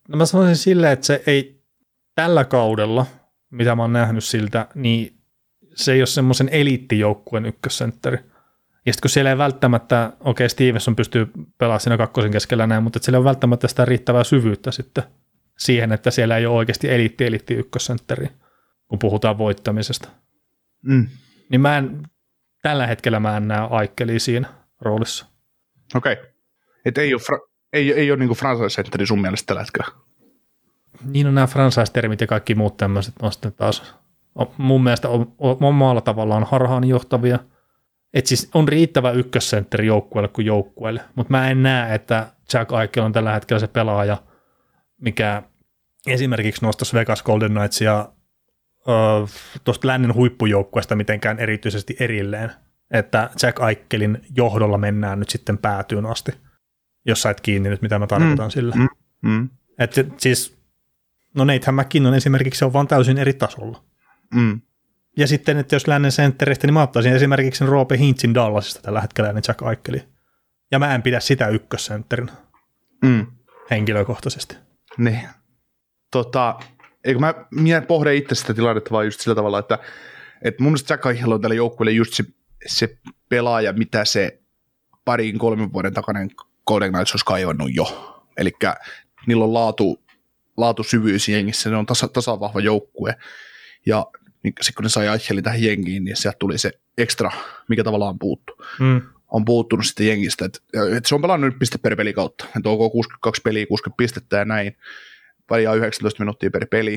Speaker 2: no mä sanoisin silleen, että se ei tällä kaudella, mitä mä oon nähnyt siltä, niin se ei ole semmoisen eliittijoukkueen ykkössentteri. Ja sitten kun siellä ei välttämättä, okei okay, Stevenson pystyy pelaamaan siinä kakkosen keskellä näin, mutta siellä on välttämättä sitä riittävää syvyyttä sitten siihen, että siellä ei ole oikeasti eliitti eliitti ykkössentteri, kun puhutaan voittamisesta.
Speaker 3: Mm.
Speaker 2: Niin mä en, tällä hetkellä mä en näe Aikkelia siinä roolissa.
Speaker 3: Okei. Okay. Että ei ole, fra- ei, ei ole niinku franchise-sentteri sun mielestä tällä hetkellä.
Speaker 2: Niin on nämä franchise-termit ja kaikki muut tämmöiset on sitten taas on, mun mielestä omalla tavallaan harhaanjohtavia. Että siis on riittävä ykkössentteri joukkueelle kuin joukkueelle, mutta mä en näe, että Jack Eichel on tällä hetkellä se pelaaja, mikä esimerkiksi nostaisi Vegas Golden Knightsia tuosta lännen huippujoukkueesta mitenkään erityisesti erilleen, että Jack Aikkelin johdolla mennään nyt sitten päätyyn asti, jos sait kiinni nyt, mitä mä tarkoitan mm. sillä. Mm. Mm. Että siis, no Nathan McKinnon esimerkiksi on vaan täysin eri tasolla. Mm. Ja sitten, että jos lännen sentteristä, niin mä ottaisin esimerkiksi sen Roope Hintzin Dallasista tällä hetkellä ennen Jack Aikeli. Ja mä en pidä sitä ykkössentterin mm. henkilökohtaisesti.
Speaker 3: Niin. Tota, eikö mä, minä pohde itse sitä tilannetta vaan just sillä tavalla, että, että mun mielestä Jack Eichel on tälle joukkueelle just se, se pelaaja, mitä se parin kolmen vuoden takainen Golden Knights olisi kaivannut jo. Eli niillä on laatu, laatu syvyys jengissä, ne on tasa, tasavahva joukkue. Ja niin sitten kun ne sai Eichelin tähän jengiin, niin sieltä tuli se ekstra, mikä tavallaan puuttu. Mm. On puuttunut sitten jengistä, että, että se on pelannut nyt piste per peli kautta. Että onko 62 peliä, 60 pistettä ja näin. Vajaa 19 minuuttia per peli.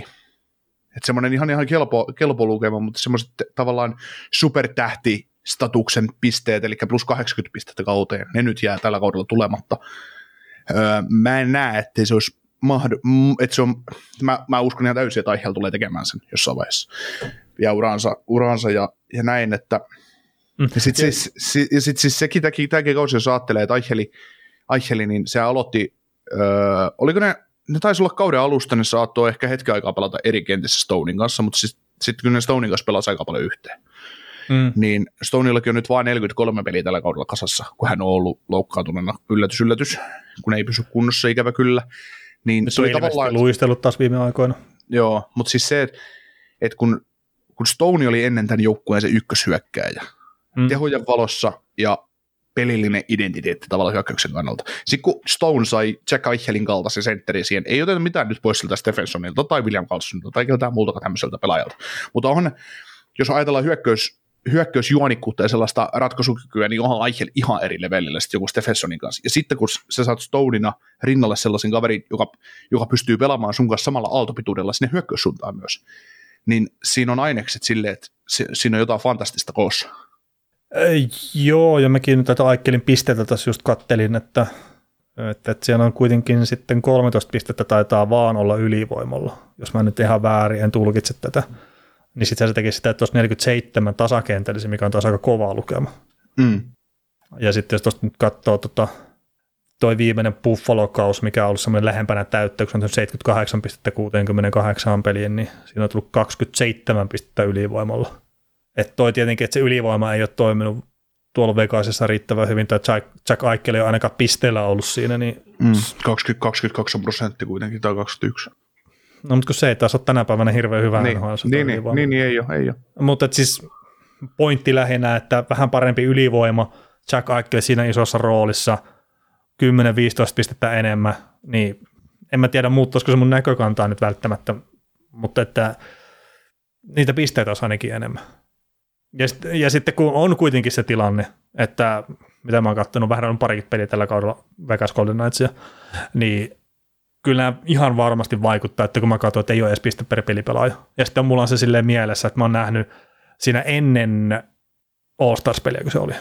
Speaker 3: Että semmoinen ihan, ihan kelpo, kelpo lukema, mutta semmoiset tavallaan supertähti statuksen pisteet, eli plus 80 pistettä kauteen, ne nyt jää tällä kaudella tulematta. Öö, mä en näe, että se olisi mahd- että se on, mä, mä uskon ihan täysin, että Aiheella tulee tekemään sen jossain vaiheessa. Ja uransa, uransa ja, ja näin, että mm. ja sitten siis, si, ja sit siis sekin tämäkin, tämäkin kausi, jos ajattelee, että Aiheli, Aiheli niin se aloitti, öö, oliko ne, ne taisi olla kauden alusta, ne saattoi ehkä hetken aikaa pelata eri kentissä Stonein kanssa, mutta sitten sit kun ne Stonein kanssa pelasi aika paljon yhteen. Mm. Niin Stoneillakin on nyt vain 43 peliä tällä kaudella kasassa, kun hän on ollut loukkaantuneena. Yllätys, yllätys, kun ei pysy kunnossa ikävä kyllä. Niin
Speaker 2: se on tavallaan... luistellut taas viime aikoina.
Speaker 3: Joo, mutta siis se, että et kun, kun Stone oli ennen tämän joukkueen se ykköshyökkääjä, mm. tehojen valossa ja pelillinen identiteetti tavallaan hyökkäyksen kannalta. Sitten kun Stone sai Jack Eichelin kaltaisen sentteri siihen, ei oteta mitään nyt pois siltä Stephensonilta tai William Carlsonilta tai keltään muulta tämmöiseltä pelaajalta. Mutta on, jos ajatellaan hyökkäys, hyökkäysjuonikkuutta ja sellaista ratkaisukykyä, niin onhan Eichel ihan eri levelillä sitten joku Stephensonin kanssa. Ja sitten kun sä saat Stoneina rinnalle sellaisen kaverin, joka, joka pystyy pelaamaan sun kanssa samalla aaltopituudella sinne hyökkäyssuuntaan myös, niin siinä on ainekset silleen, että se, siinä on jotain fantastista koossa.
Speaker 2: Ei, joo, ja mäkin tätä Aikkelin pisteitä tässä just kattelin, että, että, että siellä on kuitenkin sitten 13 pistettä taitaa vaan olla ylivoimalla, jos mä nyt ihan väärin en tulkitse tätä niin sitten se teki sitä, että tuossa 47 tasakentällisi, mikä on taas aika kova lukema. Mm. Ja sitten jos tuosta nyt katsoo tota, toi viimeinen Buffalo-kaus, mikä on ollut semmoinen lähempänä täyttä, kun se on 78 pistettä 68 peliin, niin siinä on tullut 27 pistettä ylivoimalla. Että toi tietenkin, että se ylivoima ei ole toiminut tuolla Vegasissa riittävän hyvin, tai Jack, Jack Eichel ei ole ainakaan pisteellä ollut siinä. Niin...
Speaker 3: Mm, 20, 22 prosenttia kuitenkin, tai 21.
Speaker 2: No, mutta kun se ei taas ole tänä päivänä hirveän hyvä
Speaker 3: niin, NHL. Niin, niin, niin, niin, ei ole, ei ole.
Speaker 2: Mutta siis pointti lähinnä, että vähän parempi ylivoima, Jack Eichel siinä isossa roolissa, 10-15 pistettä enemmän, niin en mä tiedä muuttuisiko se mun näkökantaa nyt välttämättä, mutta että niitä pisteitä olisi ainakin enemmän. Ja, sit, ja sitten kun on kuitenkin se tilanne, että mitä mä oon katsonut, vähän on parikin peliä tällä kaudella Vegas Golden Knightsia, niin kyllä ihan varmasti vaikuttaa, että kun mä katsoin, että ei ole edes piste per pelipelaaja. Ja sitten mulla on se silleen mielessä, että mä oon nähnyt siinä ennen All-Stars-peliä, kun se oli.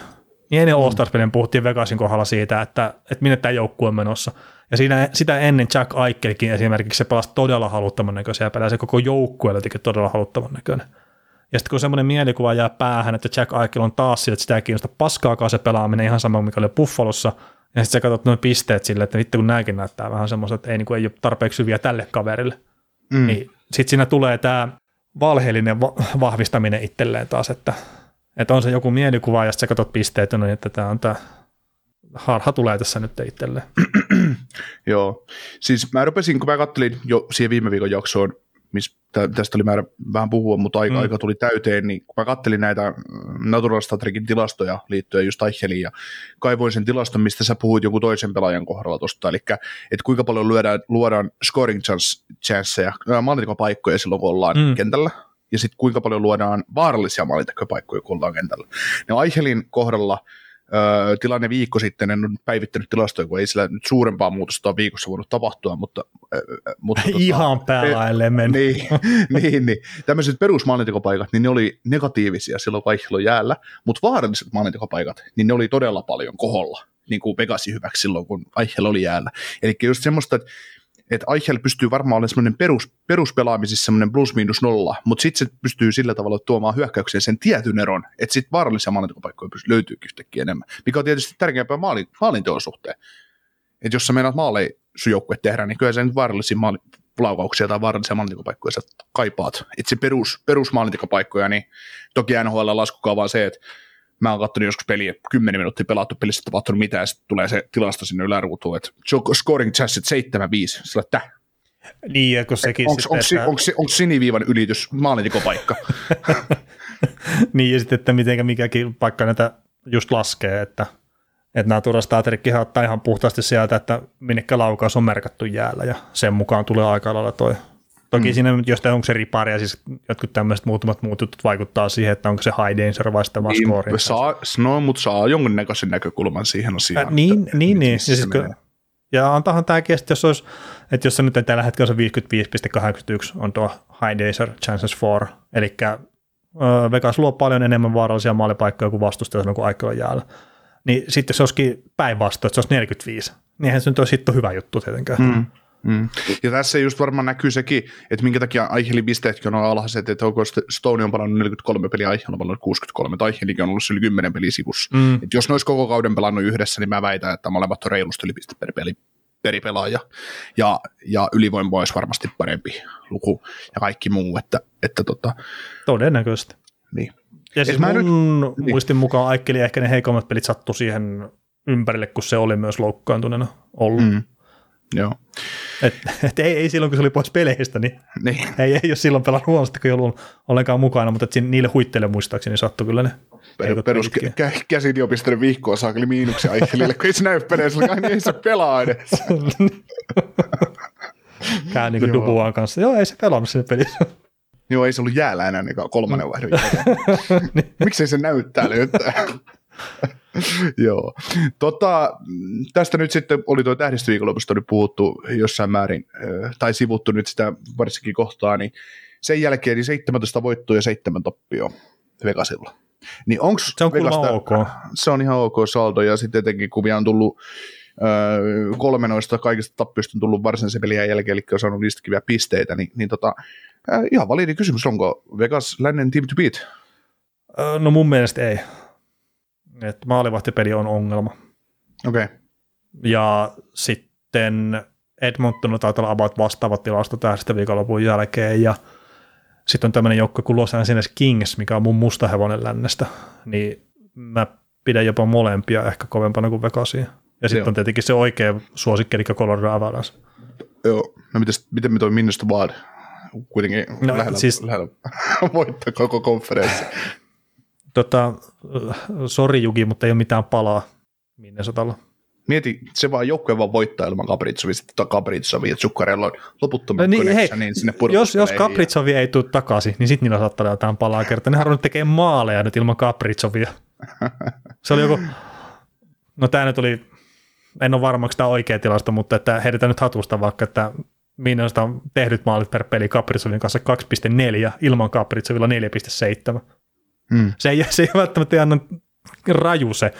Speaker 2: Niin ennen mm. All-Stars-peliä puhuttiin Vegasin kohdalla siitä, että, että minne tämä joukkue on menossa. Ja siinä, sitä ennen Jack Aikkelkin esimerkiksi se pelasi todella haluttavan näköisiä pelejä, se koko joukkue teki todella haluttavan näköinen. Ja sitten kun semmoinen mielikuva jää päähän, että Jack Aikel on taas sillä, että sitä ei kiinnosta paskaakaan se pelaaminen ihan sama, mikä oli Buffalossa – ja sitten sä katsot noin pisteet sille, että vittu kun nämäkin näyttää vähän semmoista, että ei, niin kuin, ei ole tarpeeksi hyviä tälle kaverille. Mm. Niin sitten siinä tulee tämä valheellinen va- vahvistaminen itselleen taas, että, että on se joku mielikuva ja sitten sä katsot pisteet, no niin, että tämä on tämä harha tulee tässä nyt itselleen.
Speaker 3: Joo, siis mä rupesin, kun mä kattelin jo siihen viime viikon jaksoon missä tästä oli määrä vähän puhua, mutta aika, mm. aika tuli täyteen, niin kun mä kattelin näitä Natural Strategin tilastoja liittyen just Eicheliin ja kaivoin sen tilaston, mistä sä puhuit joku toisen pelaajan kohdalla tuosta, eli että kuinka paljon luodaan, luodaan scoring chanceja, maalintekopaikkoja silloin, kun ollaan mm. kentällä, ja sitten kuinka paljon luodaan vaarallisia maalintekopaikkoja, kun ollaan kentällä. Ne Eichelin kohdalla Öö, tilanne viikko sitten, en ole päivittänyt tilastoja, kun ei sillä nyt suurempaa muutosta ole viikossa voinut tapahtua, mutta... Mutta
Speaker 2: tota, Ihan päällä meni.
Speaker 3: Niin, niin, niin. Tämmöiset perusmaalintekopaikat, niin ne oli negatiivisia silloin kaikilla jäällä, mutta vaaralliset maalintekopaikat, niin ne oli todella paljon koholla, niin kuin Pegasi hyväksi silloin, kun Eichel oli jäällä. Eli just semmoista, että että Eichel pystyy varmaan olemaan semmoinen perus, peruspelaamisessa semmoinen plus miinus nolla, mutta sitten se pystyy sillä tavalla tuomaan hyökkäykseen sen tietyn eron, että sitten vaarallisia maalintekopaikkoja löytyykin yhtäkkiä enemmän, mikä on tietysti tärkeämpää maali, maalinteon suhteen. Että jos sä meinaat maaleja sun joukkue tehdä, niin kyllä sä nyt vaarallisia maali, laukauksia tai vaarallisia maalintekopaikkoja sä kaipaat. Että se perus, perusmaalintekopaikkoja, niin toki NHL laskukaa vaan se, että mä oon katsonut joskus peliä, 10 minuuttia pelattu pelissä tapahtunut mitään, ja sitten tulee se tilasto sinne yläruutuun, että scoring chances 7-5, sillä että
Speaker 2: niin, ja kun sekin
Speaker 3: onko, sitten, onko, että... onko, onko siniviivan ylitys maalintekopaikka?
Speaker 2: niin, ja sitten, että miten mikäkin paikka näitä just laskee, että, että nämä turastaterikkihan ottaa ihan puhtaasti sieltä, että minnekä laukaus on merkattu jäällä, ja sen mukaan tulee aika lailla toi Toki mm. siinä jostain onko se ripari ja siis jotkut tämmöiset muutamat muut jutut vaikuttaa siihen, että onko se high danger vai sitten niin.
Speaker 3: Saa, no, mutta saa jonkinnäköisen näkökulman siihen asiaan.
Speaker 2: Äh, niin, että, niin, niin. Ja, siis, kun, ja antahan tämäkin, että jos, olisi, että jos se nyt tällä hetkellä se 55,81 on tuo high danger chances for, eli Vegas luo paljon enemmän vaarallisia maalipaikkoja kuin vastustajat kuin aikalla jäällä. Niin sitten se olisikin päinvastoin, että se olisi 45, niin eihän se nyt olisi hitto hyvä juttu tietenkään. Mm.
Speaker 3: Mm. Ja tässä just varmaan näkyy sekin, että minkä takia Aichelin pisteetkin on alhaiset, että onko Stone on palannut 43 peliä, Aichel on palannut 63, tai Aichelikin on ollut yli 10 peliä sivussa. Mm. Et jos ne olisi koko kauden pelannut yhdessä, niin mä väitän, että molemmat on reilusti yli piste per peli per pelaaja. Ja, ja ylivoima olisi varmasti parempi luku ja kaikki muu. Että, että tota,
Speaker 2: Todennäköisesti.
Speaker 3: Niin.
Speaker 2: Ja siis mun nyt, niin. muistin mukaan Aikkeli ehkä ne heikommat pelit sattu siihen ympärille, kun se oli myös loukkaantuneena ollut. Mm.
Speaker 3: Joo.
Speaker 2: Et, et ei, ei, silloin, kun se oli pois peleistä, niin, niin. Ei, ei ole silloin pelannut huonosti, kun ei ollut ollenkaan mukana, mutta siinä, niille huitteille muistaakseni sattui kyllä ne.
Speaker 3: Per, perus kä- käsidiopistojen vihkoa saakeli miinuksia Aichelille, kun ei se näy peleissä, niin ei se pelaa edes.
Speaker 2: Kää niin kuin Dubuan kanssa. Joo, ei se pelannut sinne pelissä.
Speaker 3: Joo, ei se ollut jäällä enää niin kolmannen vaihdon niin. Miksei se näyttää nyt? Joo. Tota, tästä nyt sitten oli tuo tähdistöviikonlopusta nyt puhuttu jossain määrin, tai sivuttu nyt sitä varsinkin kohtaa, niin sen jälkeen niin 17 voittoa ja 7 tappioa Vegasilla. Niin onks
Speaker 2: se on Vegasta, ok.
Speaker 3: Se on ihan ok saldo, ja sitten etenkin kun on tullut öö, kolme noista kaikista tappioista on tullut varsinaisen pelin jälkeen, eli on saanut niistäkin vielä pisteitä, niin, niin tota, ihan validi kysymys, onko Vegas lännen team to beat?
Speaker 2: No mun mielestä ei että maalivahtipeli on ongelma.
Speaker 3: Okei. Okay.
Speaker 2: Ja sitten Edmonton taitaa olla about vastaavat tilasto tästä viikonlopun jälkeen, ja sitten on tämmöinen joukko kuin Los Angeles Kings, mikä on mun musta hevonen lännestä, niin mä pidän jopa molempia ehkä kovempana kuin Vegasia. Ja sitten on tietenkin se oikea suosikki, eli Colorado Avalanche.
Speaker 3: Joo, no mites, miten me toi Minnesota Wild? Kuitenkin no, lähellä, siis, lähellä voittaa koko konferenssi
Speaker 2: tota, sori Juki, mutta ei ole mitään palaa Minnesotalla.
Speaker 3: Mieti, se vaan joukkue vaan voittaa ilman Kapritsovi, sitten Kapritsovi, että Sukkarella on loputtomat no
Speaker 2: niin, hei, niin sinne Jos, jos Kapritsovi ja... ei tule takaisin, niin sitten niillä saattaa jotain palaa kertaa. Nehän on tekee maaleja nyt ilman Kapritsovia. Se oli joku, no tämä nyt oli, en ole varma, onko tämä oikea tilasta, mutta että heitetään nyt hatusta vaikka, että Minnesota on tehnyt maalit per peli Kapritsovin kanssa 2,4, ilman Kapritsovilla 4,7. Mm. Se, ei, se ei välttämättä ihan raju se,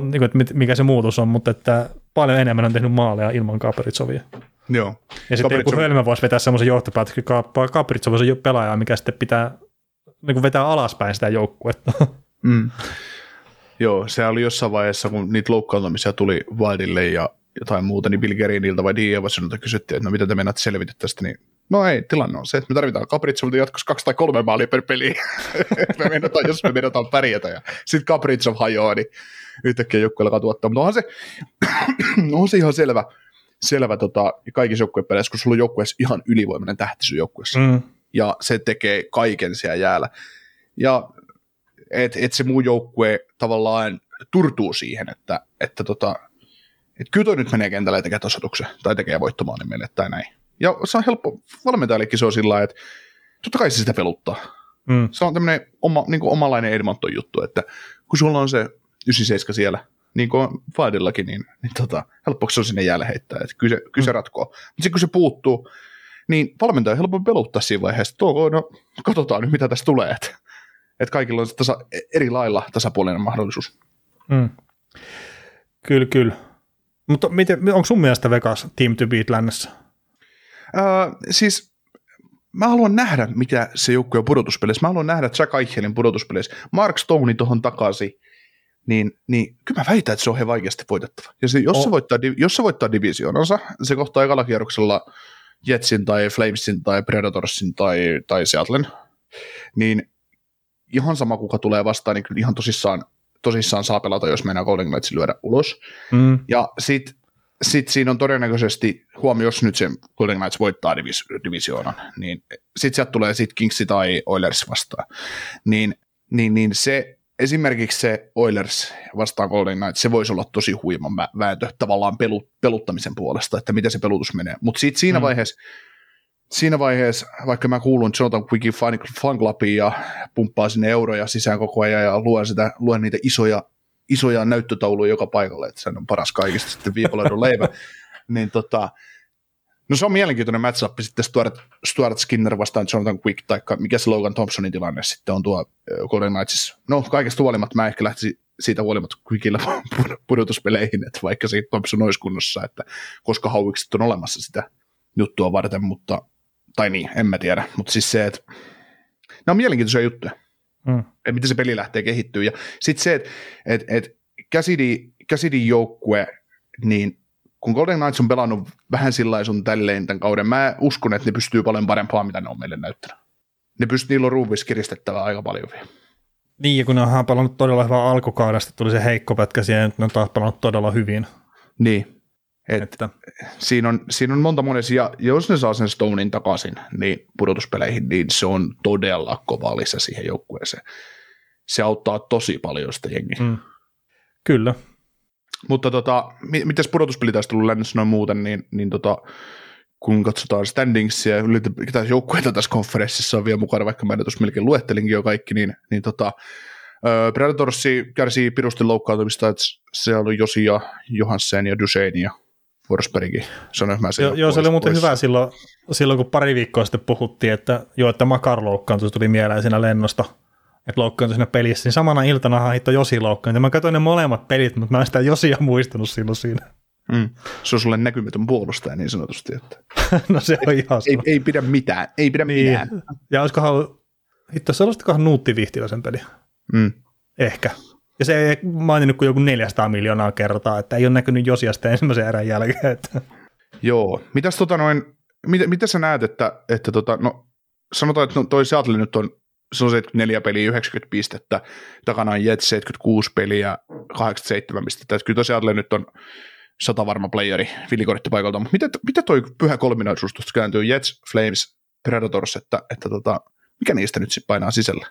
Speaker 2: niin että mikä se muutos on, mutta että paljon enemmän on tehnyt maaleja ilman Kapritsovia.
Speaker 3: Joo.
Speaker 2: Ja sitten joku Hölmö voisi vetää semmoisen johtopäätöksen, että Kapritsov on pelaaja, mikä sitten pitää niin kuin vetää alaspäin sitä joukkuetta.
Speaker 3: Mm. Joo, se oli jossain vaiheessa, kun niitä loukkaantumisia tuli Wildille ja jotain muuta, niin Bill Gerinilta vai D. Evansonilta kysyttiin, että no mitä te mennät selvitä tästä, niin No ei, tilanne on se, että me tarvitaan Capricciolta jatkossa kaksi tai kolme maalia per peli. me meinataan, jos me meinataan pärjätä. Ja sitten Capricciol hajoaa, niin yhtäkkiä joukkueella tuottaa. Mutta onhan se, onhan se ihan selvä, selvä tota, kaikissa joukkuepeleissä, kun sulla on joukkueessa ihan ylivoimainen tähti sun joukkueessa.
Speaker 2: Mm.
Speaker 3: Ja se tekee kaiken siellä jäällä. Ja että et se muu joukkue tavallaan turtuu siihen, että, että tota, et kyllä toi nyt menee kentälle ja tekee tasoituksen tai tekee voittomaalin meille tai näin. Ja se on helppo, valmentajallekin se on sillä lailla, että totta kai se sitä peluttaa.
Speaker 2: Mm.
Speaker 3: Se on tämmöinen oma, niin omalainen Edmonton juttu, että kun sulla on se 97 siellä, niin kuin Fadillakin, niin, niin tota, helppoksi se on sinne jäälle heittää, että kyllä se, kyllä se ratkoo. Mutta sitten kun se puuttuu, niin valmentaja on helpompi peluttaa siinä vaiheessa, että tuo, no, katsotaan nyt mitä tästä tulee, että, että kaikilla on tasa, eri lailla tasapuolinen mahdollisuus.
Speaker 2: Mm. Kyllä, kyllä. Mutta miten, onko sun mielestä Vegas Team to Beat lännessä?
Speaker 3: Öö, siis mä haluan nähdä, mitä se joukkue on pudotuspeleissä. Mä haluan nähdä Jack Eichelin pudotuspeleissä. Mark Stone tuohon takaisin, niin, niin kyllä mä väitän, että se on he vaikeasti voitettava. Ja se, jos,
Speaker 2: Oh.
Speaker 3: se voittaa, jos se voittaa divisioonansa, se kohtaa ekalla kierroksella Jetsin tai Flamesin tai Predatorsin tai, tai Seattlen, niin ihan sama kuka tulee vastaan, niin kyllä ihan tosissaan, tosissaan saa pelata, jos mennään Golden Knightsin lyödä ulos.
Speaker 2: Mm.
Speaker 3: Ja sitten sit siinä on todennäköisesti, huomio, jos nyt se Golden Knights voittaa divis, divisioonan, niin sitten sieltä tulee sit Kingsi tai Oilers vastaan. Niin, niin, niin se, esimerkiksi se Oilers vastaan Golden Knights, se voisi olla tosi huima vä- vääntö tavallaan pelu, peluttamisen puolesta, että miten se pelutus menee. Mutta sitten siinä
Speaker 2: Mm.
Speaker 3: vaiheessa, siinä vaiheessa, vaikka mä kuulun Jonathan Quickin fan, fan ja pumppaa sinne euroja sisään koko ajan ja luen, sitä, luen niitä isoja isoja näyttötauluja joka paikalle, että se on paras kaikista sitten viipaloidun leivä. niin tota, no se on mielenkiintoinen matchup sitten Stuart, Stuart Skinner vastaan Jonathan Quick, tai mikä se Logan Thompsonin tilanne sitten on tuo Golden Knightsissa. No kaikesta huolimatta mä ehkä lähtisin siitä huolimatta Quickillä pudotuspeleihin, että vaikka se Thompson olisi kunnossa, että koska hauikset on olemassa sitä juttua varten, mutta, tai niin, en mä tiedä, mutta siis se, että nämä on mielenkiintoisia juttuja
Speaker 2: Mm.
Speaker 3: että miten se peli lähtee kehittyä. Ja sitten se, että et, et Cassidy, Cassidyn joukkue, niin kun Golden Knights on pelannut vähän sillä sun tälleen tämän kauden, mä uskon, että ne pystyy paljon parempaa, mitä ne on meille näyttänyt. Ne pystyy, niillä on ruuvis kiristettävää aika paljon vielä.
Speaker 2: Niin, ja kun ne on pelannut todella hyvää alkukaudesta, tuli se heikko pätkä siihen, että ne on taas pelannut todella hyvin.
Speaker 3: Niin. Et,
Speaker 2: Että,
Speaker 3: siinä, on, siinä on monta monessa, ja jos ne saa sen Stonein takaisin niin pudotuspeleihin, niin se on todella kova lisä siihen joukkueeseen. Se auttaa tosi paljon sitä jengiä.
Speaker 2: mm. Kyllä.
Speaker 3: Mutta tota, mi- mites pudotuspelitaistelu lännessä noin muuten, niin, niin tota, kun katsotaan standingsia ja ylipäätään joukkueita tässä konferenssissa on vielä mukana, vaikka mä tuossa melkein luettelinkin jo kaikki, niin, niin tota, Predatorsi kärsii pirusti loukkaantumista, että se oli Josi ja Johansen ja Duchesne ja Forsbergkin. Sanoin mä sen
Speaker 2: Jo, joo, se oli muuten hyvä silloin, silloin, kun pari viikkoa sitten puhuttiin, että joo, että Makar loukkaantui, tuli mieleen siinä lennosta, että loukkaantui siinä pelissä, niin samana iltana hitto Josi loukkaantui. Mä katsoin ne molemmat pelit, mutta mä en sitä Josia muistanut silloin siinä.
Speaker 3: Mm. Se on sulle näkymätön puolustaja niin sanotusti, että
Speaker 2: no se on ihan
Speaker 3: ei,
Speaker 2: sama.
Speaker 3: ei pidä mitään, ei pidä
Speaker 2: Niin.
Speaker 3: mitään.
Speaker 2: Ja olisikohan, hitto, se olisikohan Nuutti Vihtiläisen peli?
Speaker 3: Mm.
Speaker 2: Ehkä. Ja se ei maininnut kuin joku 400 miljoonaa kertaa, että ei ole näkynyt Josiasta ensimmäisen erän jälkeen. Että.
Speaker 3: Joo. Mitäs tota noin, mitä, mitä sä näet, että, että tota, no, sanotaan, että no, toi Seattle nyt on, se on 74 peliä, 90 pistettä, takana on Jets 76 peliä, 87 pistettä, että kyllä toi Seattle nyt on sata varma playeri vilikorttipaikalta, mutta mitä, mitä toi pyhä kolminaisuus tuosta kääntyy Jets, Flames, Predators, että, että tota, mikä niistä nyt sitten painaa sisällä?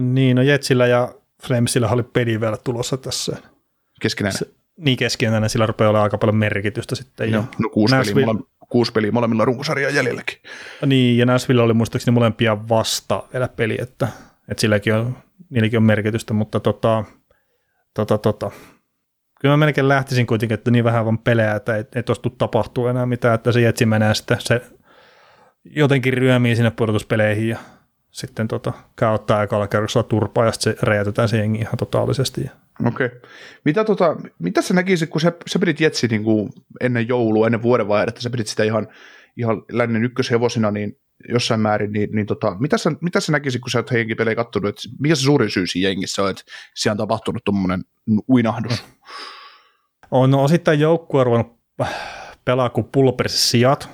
Speaker 2: Niin, no Jetsillä ja Flamesilla oli peli vielä tulossa tässä.
Speaker 3: Keskenään.
Speaker 2: Se- Niin keskenään, sillä rupeaa olemaan aika paljon merkitystä sitten. Ja,
Speaker 3: no kuusi peliä,
Speaker 2: Nashville-
Speaker 3: mole, kuusi peliä molemmilla runkosarjaa jäljelläkin.
Speaker 2: niin, ja Nashville oli muistaakseni molempia vasta vielä peli, että, että silläkin on, niilläkin on merkitystä, mutta tota, tota, tota. Kyllä mä melkein lähtisin kuitenkin, että niin vähän vaan pelejä, että ei, ei tuosta tapahtuu enää mitään, että se Jetsi menee sitten, se jotenkin ryömii sinne pudotuspeleihin ja sitten tota, käy ottaa ekalla kerroksella turpaa ja sitten se räjäytetään se jengi ihan totaalisesti.
Speaker 3: Okei. Mitä, tota, mitä sä näkisit, kun sä, sä pidit Jetsi niin kuin ennen joulua, ennen vuodenvaihdetta, sä pidit sitä ihan, ihan lännen ykköshevosina, niin jossain määrin, niin, niin tota, mitä, sä, mitä sä näkisit, kun sä oot heidänkin pelejä kattonut, että mikä se suurin syy siinä jengissä on, että siellä on tapahtunut tuommoinen uinahdus?
Speaker 2: On no, osittain joukkue ruvennut pelaa kuin pulperissa sijat,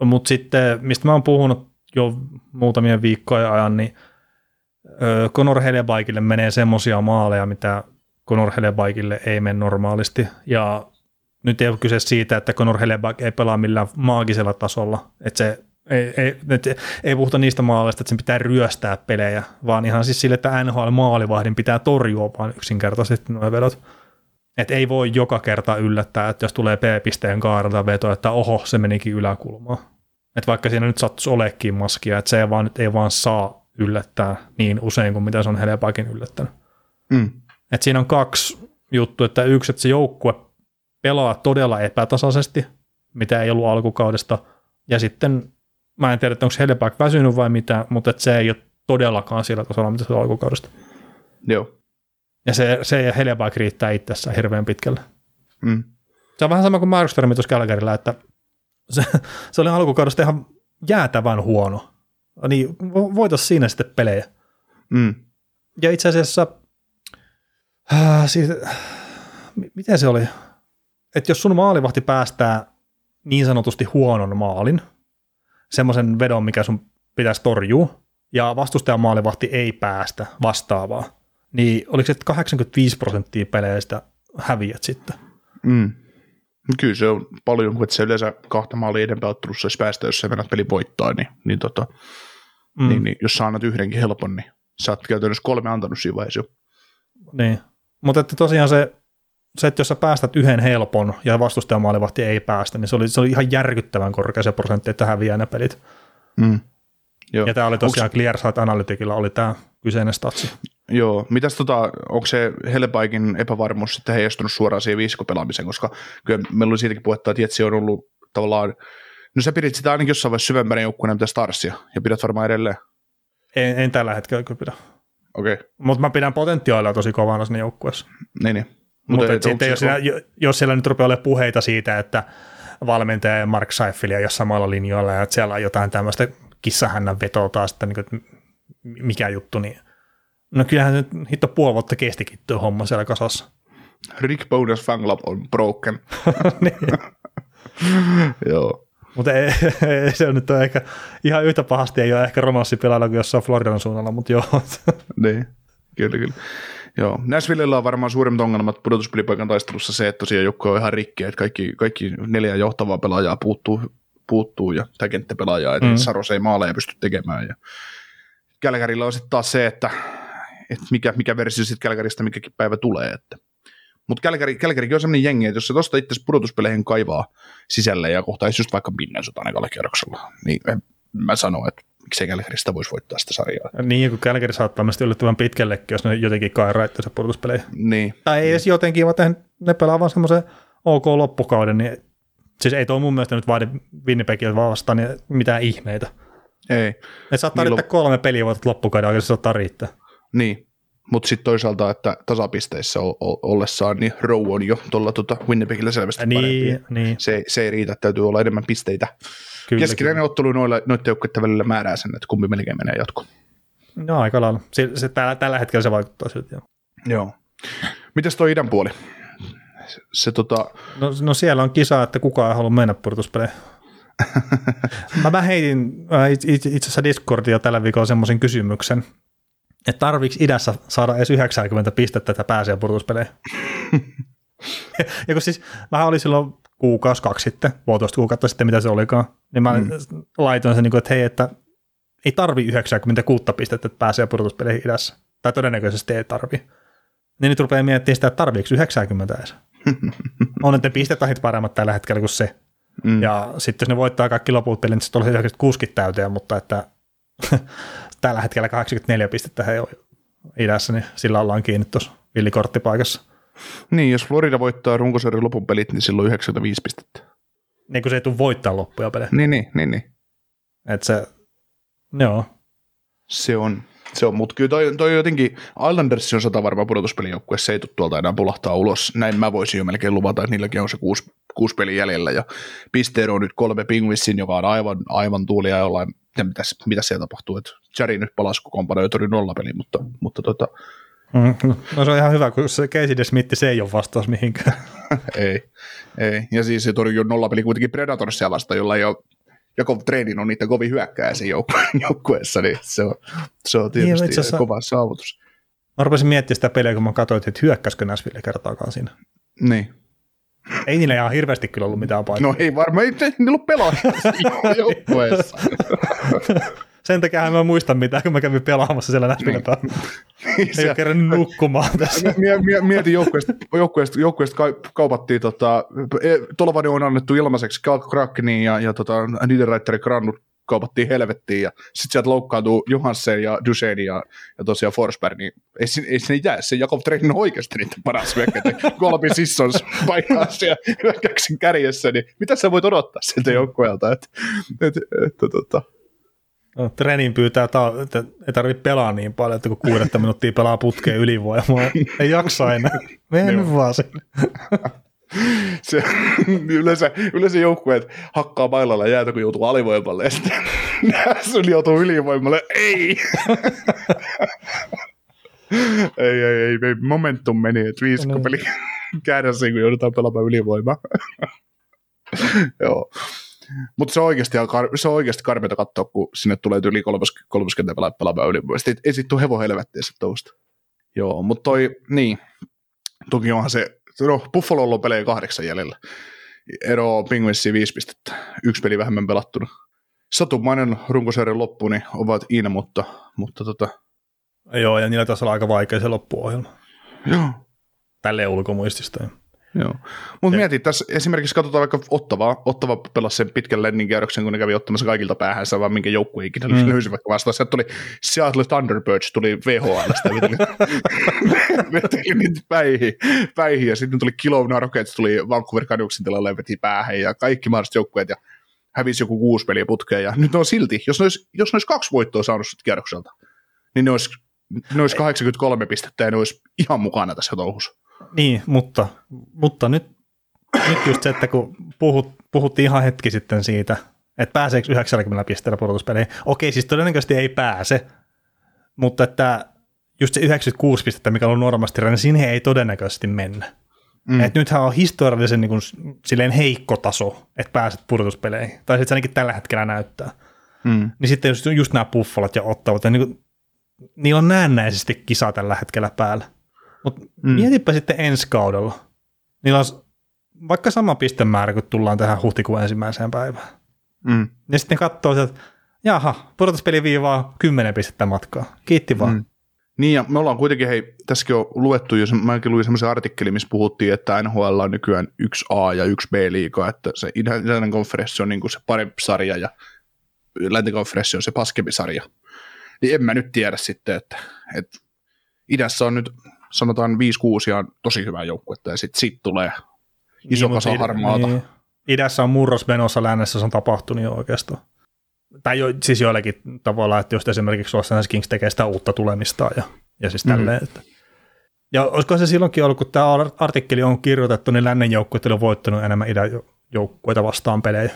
Speaker 2: mutta sitten, mistä mä oon puhunut jo muutamien viikkojen ajan, niin Conor Helebaikille menee semmoisia maaleja, mitä Conor Helebaikille ei mene normaalisti, ja nyt ei ole kyse siitä, että Conor Helleback ei pelaa millään maagisella tasolla, että se ei, ei, et, ei puhuta niistä maaleista, että sen pitää ryöstää pelejä, vaan ihan siis sille, että NHL-maalivahdin pitää torjua vaan yksinkertaisesti nuo vedot. Et ei voi joka kerta yllättää, että jos tulee P-pisteen kaarelta veto, että oho, se menikin yläkulmaan. Et vaikka siinä nyt sattuisi olekin maskia, että se ei vaan, ei vaan saa yllättää niin usein kuin mitä se on Helebackin yllättänyt.
Speaker 3: Mm.
Speaker 2: Et siinä on kaksi juttua, että yksi, että se joukkue pelaa todella epätasaisesti, mitä ei ollut alkukaudesta, ja sitten mä en tiedä, että onko Helleback väsynyt vai mitä, mutta että se ei ole todellakaan sillä tasolla, mitä se on alkukaudesta.
Speaker 3: Joo.
Speaker 2: Ja se, se ja Helleback riittää itsessään hirveän pitkälle.
Speaker 3: Mm.
Speaker 2: Se on vähän sama kuin Markström tuossa Kälkärillä, että se, se oli alkukaudesta ihan jäätävän huono. Niin vo- voitais siinä sitten pelejä.
Speaker 3: Mm.
Speaker 2: Ja itse asiassa, äh, siitä, m- miten se oli? Että jos sun maalivahti päästää niin sanotusti huonon maalin, semmoisen vedon, mikä sun pitäisi torjua, ja vastustajan maalivahti ei päästä vastaavaa, niin oliko se, että 85 prosenttia peleistä häviät sitten?
Speaker 3: Mm. Kyllä se on paljon, kun et se yleensä kahta maalia enempää ottelussa jos päästä, jos sä mennät peli voittaa, niin, niin, tota,
Speaker 2: Mm.
Speaker 3: niin, niin, jos sä annat yhdenkin helpon, niin sä oot käytännössä kolme antanut siinä vaiheessa jo.
Speaker 2: Niin. Mutta että tosiaan se, se, että jos sä päästät yhden helpon ja vastustajan maalivahti ei päästä, niin se oli, se oli ihan järkyttävän korkea se prosentti, että häviää ne pelit.
Speaker 3: Mm. Joo.
Speaker 2: Ja tämä oli tosiaan
Speaker 3: Onks-
Speaker 2: ClearSight Analyticilla oli tämä kyseinen statsi.
Speaker 3: Joo, mitäs tota, onko se Hellepaikin epävarmuus sitten heijastunut suoraan siihen viisikopelaamiseen, koska kyllä meillä oli siitäkin puhetta, että Jetsi on ollut tavallaan, no sä pidit sitä ainakin jossain vaiheessa syvempänä joukkueena mitä Starsia, ja pidät varmaan edelleen.
Speaker 2: En, en tällä hetkellä kyllä pidä.
Speaker 3: Okei, okay.
Speaker 2: Mutta mä pidän potentiaalia tosi kovana siinä joukkueessa.
Speaker 3: niin, niin.
Speaker 2: Mutta
Speaker 3: et
Speaker 2: sitten jos, jo- jos siellä nyt rupeaa olemaan puheita siitä, että valmentaja ja Mark Seifelia ei ole samalla linjoilla ja että siellä on jotain tämmöistä kissahännän vetoa taas, että, niin kuin, mikä juttu, niin no kyllähän nyt hitto puoli vuotta kestikin tuo homma siellä kasassa.
Speaker 3: Rick Bonus fan club on broken.
Speaker 2: niin.
Speaker 3: Joo.
Speaker 2: Mutta ei, ei, se on nyt ehkä ihan yhtä pahasti, ei ole ehkä romanssipelailla kuin jossain Floridan suunnalla, mutta joo.
Speaker 3: Niin, kyllä, kyllä. Joo, Nashvillellä on varmaan suurimmat ongelmat pudotuspelipaikan taistelussa se, että tosiaan joukko on ihan rikki, että kaikki, kaikki neljä johtavaa pelaajaa puuttuu, puuttuu ja tai kenttäpelaajaa, että
Speaker 2: mm.
Speaker 3: Saros ei maaleja pysty tekemään. Ja Kälkärillä on sitten taas se, että, että mikä, mikä versio sitten Kälkäristä mikäkin päivä tulee. Että. Mutta Kälkäri, Kälkärikin on sellainen jengi, että jos se tuosta itse pudotuspeleihin kaivaa sisälle ja kohtaisi just vaikka Minnesota ekalla kierroksella, niin en, mä sanon, että miksei Kälkäristä voisi voittaa sitä sarjaa.
Speaker 2: niin, kun Kälkeri saattaa myös yllättävän pitkällekin, jos ne jotenkin kairaa itse pudotuspeleihin.
Speaker 3: Niin,
Speaker 2: Tai ei edes jotenkin, vaan ne pelaa vaan semmoisen ok loppukauden, niin siis ei tuo mun mielestä nyt vaadi Winnipegiltä vastaan niin mitään ihmeitä.
Speaker 3: ei.
Speaker 2: Et saattaa
Speaker 3: Niin
Speaker 2: riittää kolme peliä voitat loppukauden, oikeasti saattaa riittää.
Speaker 3: Niin, mutta sitten toisaalta, että tasapisteissä ollessaan, niin Row on jo tuolla tota Winnipegillä selvästi
Speaker 2: Niin,
Speaker 3: parempi.
Speaker 2: niin,
Speaker 3: Se, se ei riitä, täytyy olla enemmän pisteitä.
Speaker 2: kyllä.
Speaker 3: Keskinäinen ottelu noilla, noiden joukkueiden välillä määrää sen, että kumpi melkein menee jatkoon.
Speaker 2: kyllä. No aika lailla. Se, se, tällä, tällä hetkellä se vaikuttaa siltä. joo.
Speaker 3: Joo. Mitäs toi idän puoli? Se, se tota,
Speaker 2: No, no siellä on kisa, että kukaan ei halua mennä pudotuspeleihin. mä, mä heitin itse, itse asiassa Discordia tällä viikolla semmoisen kysymyksen, että tarviiko idässä saada edes 90 pistettä, että pääsee pudotuspeleihin. ja kun siis mä olin silloin kuukausi, kaksi sitten, puolitoista kuukautta sitten, mitä se olikaan, niin mä mm. laitoin sen, niin että hei, että ei tarvi 96 pistettä, että pääsee pudotuspeleihin idässä. Tai todennäköisesti ei tarvi. Niin nyt rupeaa miettimään sitä, että tarviiko 90 edes. on ne pistetahit paremmat tällä hetkellä kuin se.
Speaker 3: mm,
Speaker 2: Ja sitten jos ne voittaa kaikki loput pelit, niin sitten olisi 96 täyteen, mutta että tällä hetkellä 84 pistettä he on idässä, niin sillä ollaan kiinni tuossa villikorttipaikassa.
Speaker 3: niin, jos Florida voittaa runkosarjan lopun pelit, niin silloin 95 pistettä.
Speaker 2: Niin kuin se ei tule voittaa loppuja pelejä.
Speaker 3: Niin, niin, niin, niin.
Speaker 2: Että se, joo.
Speaker 3: Se on, se on. mutta kyllä toi, toi jotenkin, Islanders on sata varmaan pudotuspelijoukkue, se ei tule tuolta enää pulahtaa ulos. Näin mä voisin jo melkein luvata, että niilläkin on se kuusi, kuusi peli jäljellä, ja pisteero on nyt kolme Pingvissin, joka on aivan, aivan tuulia jollain, ja mitä, mitä siellä tapahtuu, että Jari nyt palasi ja tori nollapeli, mutta, mutta tota,
Speaker 2: Mm, no se on ihan hyvä, kun se Casey de Smith, se ei ole vastaus mihinkään.
Speaker 3: ei, ei. Ja siis se torjui nollapeli kuitenkin Predatorsia vasta, jolla ei ole joko treenin on niitä kovin hyökkää siinä joukkue- joukkueessa, niin se on, se on
Speaker 2: Niin,
Speaker 3: tietysti
Speaker 2: itse asiassa-
Speaker 3: kova saavutus.
Speaker 2: Mä rupesin miettimään sitä peliä, kun mä katsoin, että hyökkäisikö Nashville kertaakaan siinä.
Speaker 3: Niin.
Speaker 2: Ei niillä ihan hirveästi kyllä ollut mitään paikkaa.
Speaker 3: No ei varmaan, ei niillä ollut pelaajia joukkueessa.
Speaker 2: Sen takia mä muistan mitään, kun mä kävin pelaamassa siellä lähtönä
Speaker 3: Niin. Se-
Speaker 2: Ei ole kerännyt nukkumaan tässä.
Speaker 3: Mie, mie, mietin joukkueesta, joukkueesta, joukkueesta ka- kaupattiin, tota, Tolvani on annettu ilmaiseksi Krakeniin ja, ja tota, Niederreiterin Grannut kaupattiin helvettiin ja sitten sieltä loukkaantuu Johansen ja Duchenne ja, ja tosiaan Forsberg, niin ei, sin- ei sinne jää. Se Jakob Trenin on oikeasti niiden paras hyökkäjä. Kolbi Sissons painaa siellä hyökkäyksen kärjessä, niin mitä sä voit odottaa siltä joukkueelta? Että, et, et, tota,
Speaker 2: No, treenin pyytää, että ei tarvitse pelaa niin paljon, että kun kuudetta minuuttia pelaa putkeen ylivoimaa, ei jaksa enää. Mene vaan sinne.
Speaker 3: se, yleensä, yleensä joukkueet hakkaa mailalla jäätä, kun joutuu alivoimalle, ja sitten sun joutuu ylivoimalle. Ei! ei, ei, ei, ei, momentum meni, että viisikko
Speaker 2: No.
Speaker 3: peli kun joudutaan pelaamaan ylivoimaa. Joo. Mutta se on oikeasti, se on oikeasti karmeita katsoa, kun sinne tulee yli 30 pelaa pelaamaan ylivoimaa. Sitten ei sit tule hevon helvettiä sit tousta. Joo, mutta toi, niin, toki onhan se, no Buffalolla on pelejä kahdeksan jäljellä. Ero Penguinsiin viisi pistettä, yksi peli vähemmän pelattuna. Satumainen runkosarjan loppu, niin ovat in, mutta, mutta tota,
Speaker 2: Joo, ja niillä taisi olla aika vaikea se loppuohjelma.
Speaker 3: joo,
Speaker 2: Tälleen ulkomuistista.
Speaker 3: Joo. Mutta mieti, tässä esimerkiksi katsotaan vaikka Ottavaa. Ottava pelasi sen pitkän lennin kun ne kävi ottamassa kaikilta päähänsä, vaan minkä joukkue ikinä mm. löysi vaikka vastaan. Sieltä tuli Seattle Thunderbirds, tuli VHLstä, veteli, niitä päihin, päihin, ja sitten tuli Kelowna Rockets, tuli Vancouver Canucksin tilalle ja veti päähän, ja kaikki mahdolliset joukkueet, ja hävisi joku kuusi peliä putkeen, ja nyt ne on silti, jos ne olisi, jos ne olisi kaksi voittoa saanut kierrokselta, niin ne olisi, ne olisi 83 pistettä, ja ne olisi ihan mukana tässä touhussa.
Speaker 2: Niin, mutta, mutta nyt, nyt just se, että kun puhut, puhuttiin ihan hetki sitten siitä, että pääseekö 90 pisteellä pudotuspeleihin. Okei, siis todennäköisesti ei pääse, mutta että just se 96 pistettä, mikä on normaalisti, niin sinne ei todennäköisesti mennä. Mm. Et nythän on historiallisen niin kuin, silleen heikko taso, että pääset pudotuspeleihin. Tai sitten se ainakin tällä hetkellä näyttää.
Speaker 3: Mm.
Speaker 2: Niin sitten just, just nämä buffalat ja ottavat, niin kuin, niillä on näennäisesti kisa tällä hetkellä päällä. Mutta mm. mietipä sitten ensi kaudella. Niillä on vaikka sama pistemäärä, kun tullaan tähän huhtikuun ensimmäiseen päivään.
Speaker 3: Mm.
Speaker 2: Ja sitten katsoo sieltä, jaha, pudotuspeliviivaa 10 pistettä matkaa. Kiitti vaan. Mm.
Speaker 3: Niin, ja me ollaan kuitenkin, hei, tässäkin on luettu jo, mäkin luin semmoisen artikkelin, missä puhuttiin, että NHL on nykyään yksi A ja yksi B-liiga, että se itäinen konferenssi on niin kuin se parempi sarja ja läntinen konferenssi on se paskempi sarja. Niin en mä nyt tiedä sitten, että, että idässä on nyt sanotaan 5-6 ja on tosi hyvää joukkuetta ja sitten sit tulee iso
Speaker 2: Niin,
Speaker 3: kasa harmaata.
Speaker 2: Niin. Idässä on murros menossa, lännessä se on tapahtunut jo oikeastaan. Tai jo, siis joillakin tavalla, että just esimerkiksi Los Angeles Kings tekee sitä uutta tulemista ja, ja siis
Speaker 3: Mhm.
Speaker 2: tälleen. Että. Ja olisiko se silloinkin ollut, kun tämä artikkeli on kirjoitettu, niin lännen joukkueet on voittanut enemmän idän joukkueita vastaan pelejä.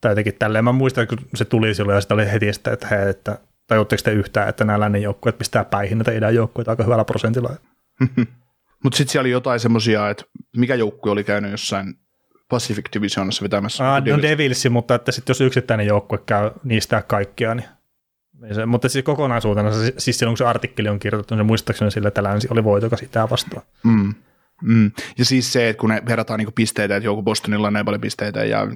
Speaker 2: Tai jotenkin tälleen. Mä muistan, kun se tuli silloin ja sitä oli heti sitä, että hei, että tajutteko te yhtään, että nämä lännen joukkueet pistää päihin näitä idän joukkueita aika hyvällä prosentilla.
Speaker 3: Mutta sitten siellä oli jotain semmoisia, että mikä joukkue oli käynyt jossain Pacific Divisionassa vetämässä.
Speaker 2: Ah, no Devilsi, mutta että sitten jos yksittäinen joukkue käy niistä kaikkia, niin se, mutta siis kokonaisuutena, se- siis silloin kun se artikkeli on kirjoitettu, niin se muistaakseni sillä, että länsi oli voitokas itää vastaan.
Speaker 3: Mm. Mm. Ja siis se, että kun ne verrataan niin pisteitä, että joku Bostonilla on näin paljon pisteitä ja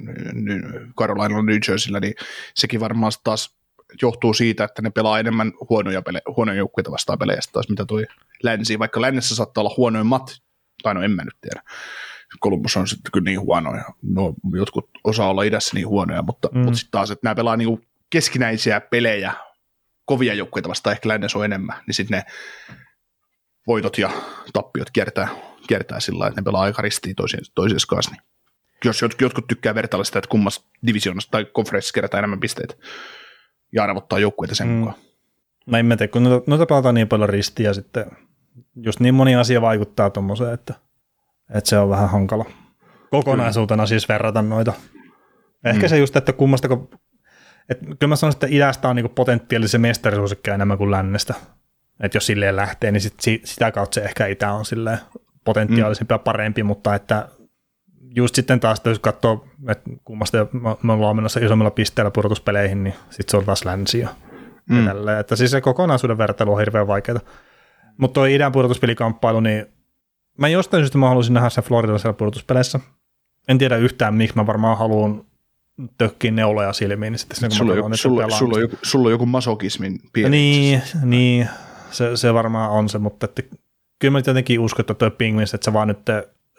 Speaker 3: Carolinalla New Jerseyllä, niin sekin varmaan sit taas johtuu siitä, että ne pelaa enemmän huonoja, pele- huonoja joukkueita vastaan pelejä taas, mitä toi länsi. Vaikka lännessä saattaa olla huonoimmat, tai no en mä nyt tiedä. Columbus on sitten kyllä niin huono, ja no, jotkut osaa olla idässä niin huonoja, mutta, mm. Mutta sitten taas, että nämä pelaa niin keskinäisiä pelejä, kovia joukkueita vastaan, ehkä lännessä on enemmän, niin sitten ne voitot ja tappiot kiertää, kiertää sillä lailla, että ne pelaa aika ristiin toisiinsa, toisiinsa kanssa. Niin jos jotkut, jotkut tykkää vertailla sitä, että kummassa divisioonassa tai konferenssissa kerätään enemmän pisteitä ja arvottaa joukkueita sen
Speaker 2: Mm.
Speaker 3: mm. mukaan.
Speaker 2: Mä en mä tiedä, kun noita, noita pelataan niin paljon ristiä sitten, just niin moni asia vaikuttaa tuommoiseen, että, että se on vähän hankala. Kokonaisuutena siis verrata noita. Ehkä
Speaker 3: Mm.
Speaker 2: se just, että kummasta, kun, että kyllä mä sanoisin, että idästä on niinku potentiaalisen mestarisuosikki enemmän kuin lännestä. Että jos silleen lähtee, niin sit, si- sitä kautta se ehkä itä on silleen potentiaalisempi ja parempi, mutta että just sitten taas, jos katsoo, että kummasta me- ollaan menossa isommilla pisteillä pudotuspeleihin, niin sitten se on taas länsi ja mm. Tälleen. Että siis se kokonaisuuden vertailu on hirveän vaikeaa. Mutta tuo idän pudotuspelikamppailu, niin mä jostain syystä mä haluaisin nähdä sen Floridalaisella pudotuspeleissä. En tiedä yhtään, miksi mä varmaan haluan tökkiä neuloja silmiin. Niin sitten kun
Speaker 3: Sulla joku, sulla, sulla, joku, sulla on joku masokismin pieni.
Speaker 2: Niin, niin se, se, varmaan on se, mutta että, kyllä mä jotenkin uskon, että toi Penguins, että se vaan nyt,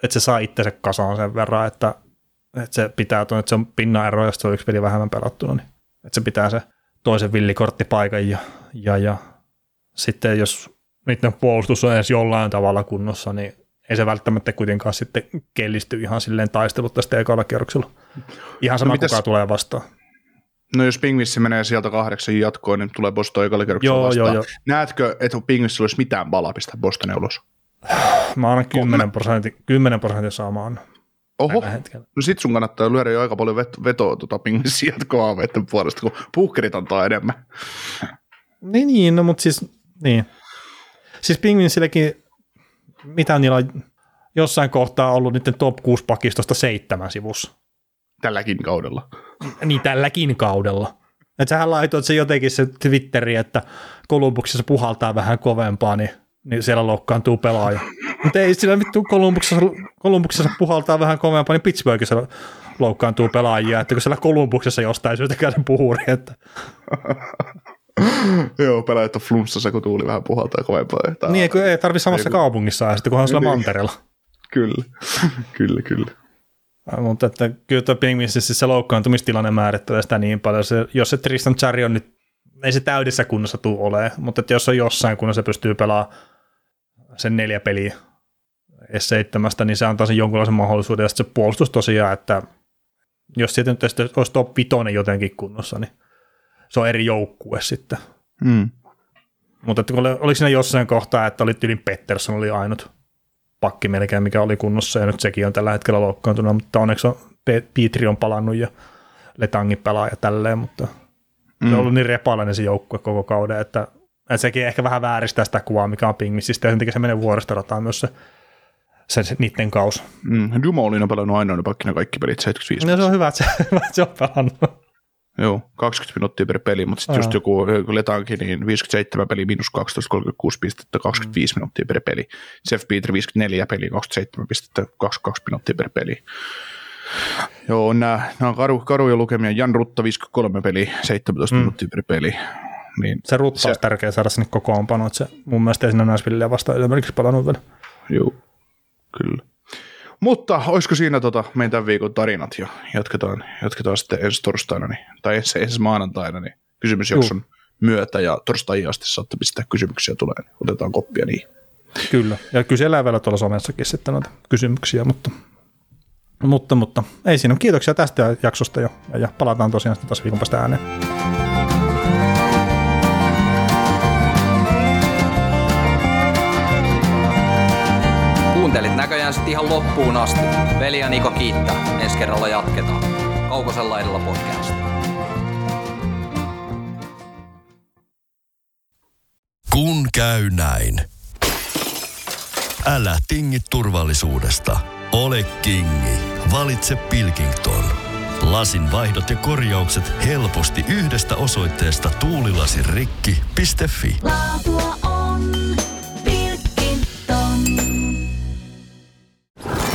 Speaker 2: että se saa itsensä kasaan sen verran, että, että se pitää tuon, että se on pinnaero, jos se on yksi peli vähemmän pelattuna, niin että se pitää se toisen villikorttipaikan ja, ja, ja sitten jos niiden puolustus on edes jollain tavalla kunnossa, niin ei se välttämättä kuitenkaan sitten kellisty ihan silleen taistelut tästä ekalla kierroksella. Ihan sama, no
Speaker 3: mitäs-
Speaker 2: kuka tulee vastaan.
Speaker 3: No jos Pingvissi menee sieltä kahdeksan jatkoon, niin tulee Boston ekalla kerroksella
Speaker 2: Joo,
Speaker 3: vastaan.
Speaker 2: joo, joo.
Speaker 3: Näetkö, että Pingvissillä olisi mitään palaa pistää Bostonin ulos?
Speaker 2: Mä annan 10 prosentin, 10 prosentin saamaan
Speaker 3: Oho, no sit sun kannattaa lyödä jo aika paljon vet- vetoa tuota Pingvissin jatkoaaveiden puolesta, kun puhkerit antaa enemmän.
Speaker 2: Niin, niin no, mutta siis, niin. Siis Penguinsilläkin, mitä niillä on jossain kohtaa ollut niiden top 6 pakistosta seitsemän sivussa.
Speaker 3: Tälläkin kaudella.
Speaker 2: Niin tälläkin kaudella. Että sähän laitoit se jotenkin se Twitteri, että Kolumbuksessa puhaltaa vähän kovempaa, niin, niin siellä loukkaantuu pelaaja. Mutta ei sillä vittu Kolumbuksessa, Kolumbuksessa puhaltaa vähän kovempaa, niin Pittsburghissa loukkaantuu pelaajia, että kun siellä Kolumbuksessa jostain syystä käy puhuri, että
Speaker 3: Joo, pelaajat on flunssassa, kun tuuli vähän puhaltaa kovempaa. Tää-
Speaker 2: niin kun ei tarvi samassa kaupungissa ja sitten kunhan on siellä
Speaker 3: Niin.
Speaker 2: mantereella.
Speaker 3: Kyllä, kyllä, kyllä.
Speaker 2: Mutta että kyllä tuo Penguinsissä siis se loukkaantumistilanne määrittelee sitä niin paljon. Se, jos se Tristan Cherry on nyt, ei se täydessä kunnossa tuu ole, mutta että jos on jossain kunnossa se pystyy pelaamaan sen neljä peliä S7, niin se antaa sen jonkunlaisen mahdollisuuden. Ja sitten se puolustus tosiaan, että jos siitä nyt olisi top 5 jotenkin kunnossa, niin se on eri joukkue sitten.
Speaker 3: Mm.
Speaker 2: Mutta että oli, oliko siinä jossain kohtaa, että oli tyylin Pettersson oli ainut pakki melkein, mikä oli kunnossa, ja nyt sekin on tällä hetkellä loukkaantunut, mutta onneksi on, Pietri on palannut ja Letangin pelaa ja tälleen, mutta mm. se on ollut niin repalainen se joukkue koko kauden, että, että sekin ehkä vähän vääristää sitä kuvaa, mikä on Pingmissistä, ja sen takia se menee vuoristorataan myös se, se, se niiden kaus.
Speaker 3: Mm. Dumoulin on pelannut ainoana pakkina kaikki pelit 75.
Speaker 2: No se on hyvä, että se, hyvä, että se on pelannut.
Speaker 3: Joo, 20 minuuttia per peli, mutta sitten just joku, joku Letankin, niin 57 peli, miinus 12, 36 pistettä, 25 mm. minuuttia per peli. Jeff Peter 54 peli, 27 pistettä, 22 minuuttia per peli. Joo, nämä, nämä on karu, karuja lukemia. Jan Rutta 53 peli, 17 mm. minuuttia per peli. Niin,
Speaker 2: Se rutta
Speaker 3: Se-
Speaker 2: olisi tärkeä saada sinne kokoonpanoon, että se mun mielestä ei siinä Nashvillea vastaan esimerkiksi pelannut vielä.
Speaker 3: Joo, kyllä. Mutta olisiko siinä tota, meidän tämän viikon tarinat jo? Jatketaan, jatketaan sitten ensi torstaina, niin, tai ensi, ensi maanantaina, niin kysymysjakson myötä ja torstaihin asti saatte pistää kysymyksiä tulee, niin otetaan koppia niihin.
Speaker 2: Kyllä, ja kysellään vielä tuolla somessakin sitten noita kysymyksiä, mutta, mutta, mutta ei siinä. Kiitoksia tästä jaksosta jo, ja, ja palataan tosiaan sitten taas viikon päästä ääneen.
Speaker 1: Näköjään sitten ihan loppuun asti. Veli ja Niko kiittää. Ensi kerralla jatketaan. Kaukosella edellä podcast.
Speaker 5: Kun käy näin. Älä tingi turvallisuudesta. Ole kingi. Valitse Pilkington. Lasin vaihdot ja korjaukset helposti yhdestä osoitteesta tuulilasirikki.fi.
Speaker 6: Laatua on